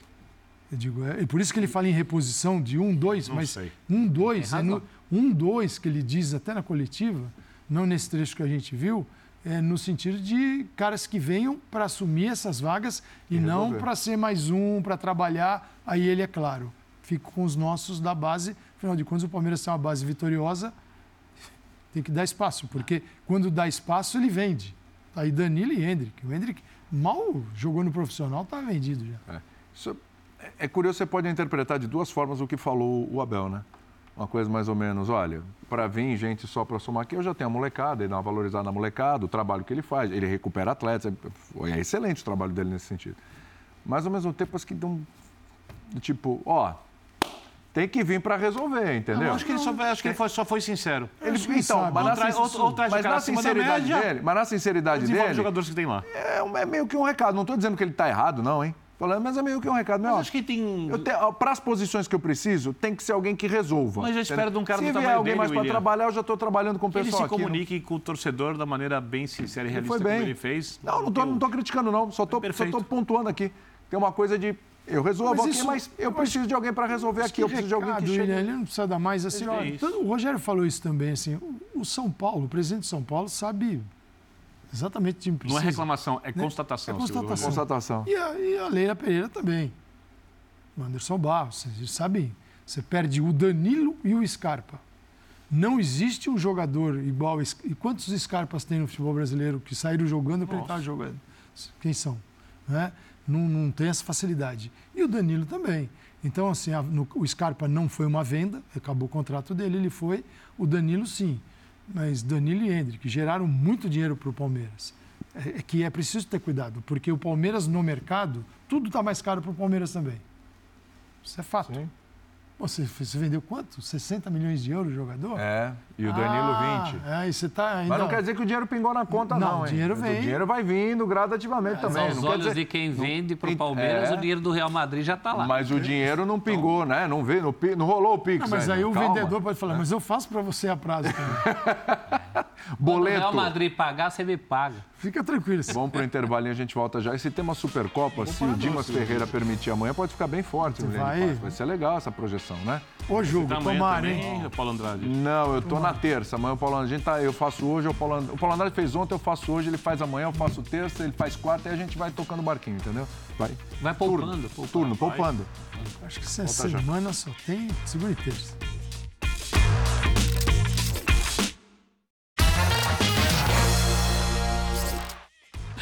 Eu digo, é, por isso que ele fala em reposição de um, dois, mas sei. um, dois, é no, um, dois que ele diz até na coletiva, não nesse trecho que a gente viu, é no sentido de caras que venham para assumir essas vagas e, e não para ser mais um, para trabalhar. Aí ele, é claro, fica com os nossos da base. Afinal de contas, o Palmeiras tem uma base vitoriosa, tem que dar espaço, porque quando dá espaço, ele vende. Aí Danilo e Hendrick. O Hendrick mal jogou no profissional, está vendido já. É. Isso é curioso, você pode interpretar de duas formas o que falou o Abel, né? Uma coisa mais ou menos, olha, para vir gente só para somar aqui, eu já tenho a molecada, ele dá uma valorizada na molecada, o trabalho que ele faz, ele recupera atletas, é excelente o trabalho dele nesse sentido. Mas ao mesmo tempo, acho que dão, tipo, ó, tem que vir para resolver, entendeu? Não, acho que ele só, acho que ele foi, só foi sincero. Ele, então, mas, na, ou, ou mas na sinceridade dele, mas na sinceridade dele, jogadores que tem lá. É, é meio que um recado. Não estou dizendo que ele está errado, não, hein? Falando, mas é meio que um recado. Meu, acho que tem. Para as posições que eu preciso, tem que ser alguém que resolva. Mas eu espero de um cara Se do tamanho alguém mais para trabalhar, eu já estou trabalhando com o pessoal aqui. Ele se comunique aqui, com o torcedor da maneira bem sincera e realista foi bem. como ele fez. Não, não estou eu... criticando, não. Só estou pontuando aqui. Tem uma coisa de eu resolvo mas aqui, isso, mas eu preciso de alguém para resolver aqui. Eu preciso recado, de alguém que chegue. Ele não precisa dar mais assim. Ó, o Rogério falou isso também. Assim, o São Paulo, o presidente de São Paulo, sabe Exatamente o time precisa. Não é reclamação, é né? constatação. É constatação. constatação. E, a, e a Leila Pereira também. O Anderson Barros, vocês sabem, você perde o Danilo e o Scarpa. Não existe um jogador igual. E quantos Scarpas tem no futebol brasileiro que saíram jogando para estar jogando? Quem são? Né? Não, não tem essa facilidade. E o Danilo também. Então, assim, a, no, o Scarpa não foi uma venda, acabou o contrato dele, ele foi. O Danilo, sim mas Danilo e Hendrick geraram muito dinheiro para o Palmeiras. É, é, que é preciso ter cuidado, porque o Palmeiras no mercado, tudo está mais caro para o Palmeiras também. Isso é fato. Sim. Você, você vendeu quanto? 60 milhões de euros o jogador? É, e o Danilo ah, 20. É, e você tá ainda... Mas não quer dizer que o dinheiro pingou na conta, não. Não, o dinheiro vem. O dinheiro vai vindo gradativamente é, também. Aos olhos dizer... de quem vende para o Palmeiras, é... o dinheiro do Real Madrid já está lá. Mas o dinheiro não pingou, então... né? Não, veio, não, não rolou o Pix. Não, mas aí o vendedor pode falar, mas eu faço para você a prazo também. *laughs* Boleto. Quando o Real Madrid pagar, você me paga. Fica tranquilo. Vamos para o intervalinho, a gente volta já. E se tem uma Supercopa, se o Dimas Ferreira permitir amanhã, pode ficar bem forte. Vai. vai ser legal essa projeção, né? Ô, jogo, tá tomara, hein? Paulo Andrade. Não, eu tô tomara. na terça. Amanhã o Paulo Andrade, a gente tá, eu faço hoje, o Paulo, Andrade, o Paulo Andrade fez ontem, eu faço hoje, ele faz amanhã, eu faço terça, ele faz quarta, e a gente vai tocando o barquinho, entendeu? Vai. Vai poupando. Turno, poupando, turno poupando. Acho que essa semana já. só tem segunda e terça.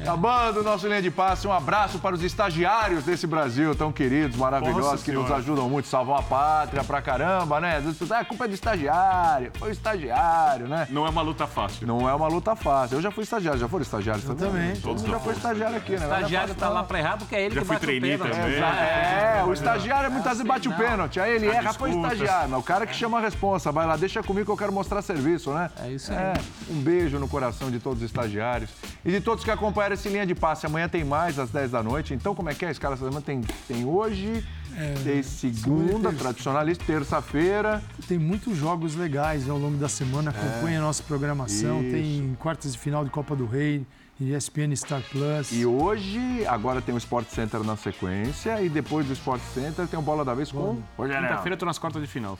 Acabando o nosso linha de passe, um abraço para os estagiários desse Brasil, tão queridos, maravilhosos, Nossa que senhora. nos ajudam muito, salvam a pátria pra caramba, né? Ah, a culpa é do estagiário, foi o estagiário, né? Não é uma luta fácil. Não é uma luta fácil. Eu já fui estagiário, já foram estagiários Eu também. Todos já foi estagiário aqui, né? O estagiário tá lá pra errar porque é ele já que bate o pênalti. também. É, o estagiário muitas vezes bate o pênalti, aí ele erra, foi estagiário. Mas o cara que chama a responsa, vai lá, deixa comigo que eu quero mostrar serviço, né? É isso aí. É, um beijo no coração de todos os estagiários e de todos que acompanharam esse linha de passe. Amanhã tem mais às 10 da noite. Então, como é que é? Escala semana tem, tem hoje, é, tem segunda, tradicionalista, terça-feira. Tem muitos jogos legais ao longo da semana. Acompanhe é. a nossa programação. Isso. Tem quartas de final de Copa do Rei. ESPN Star Plus. E hoje, agora tem o Sport Center na sequência. E depois do Sport Center tem o Bola da Vez com. Quinta-feira eu tô nas quartas de final.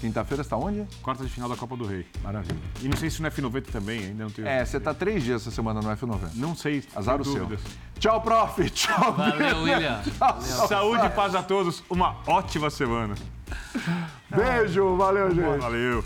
Quinta-feira está onde? Quarta de final da Copa do Rei. Maravilha. E não sei se no F90 também, ainda não tenho. É, você está três dias essa semana no F90. Não sei. Azar o seu. Tchau, prof. *laughs* Tchau, Valeu, William. Valeu. Saúde e paz a todos. Uma ótima semana. Beijo. Valeu, gente. Valeu.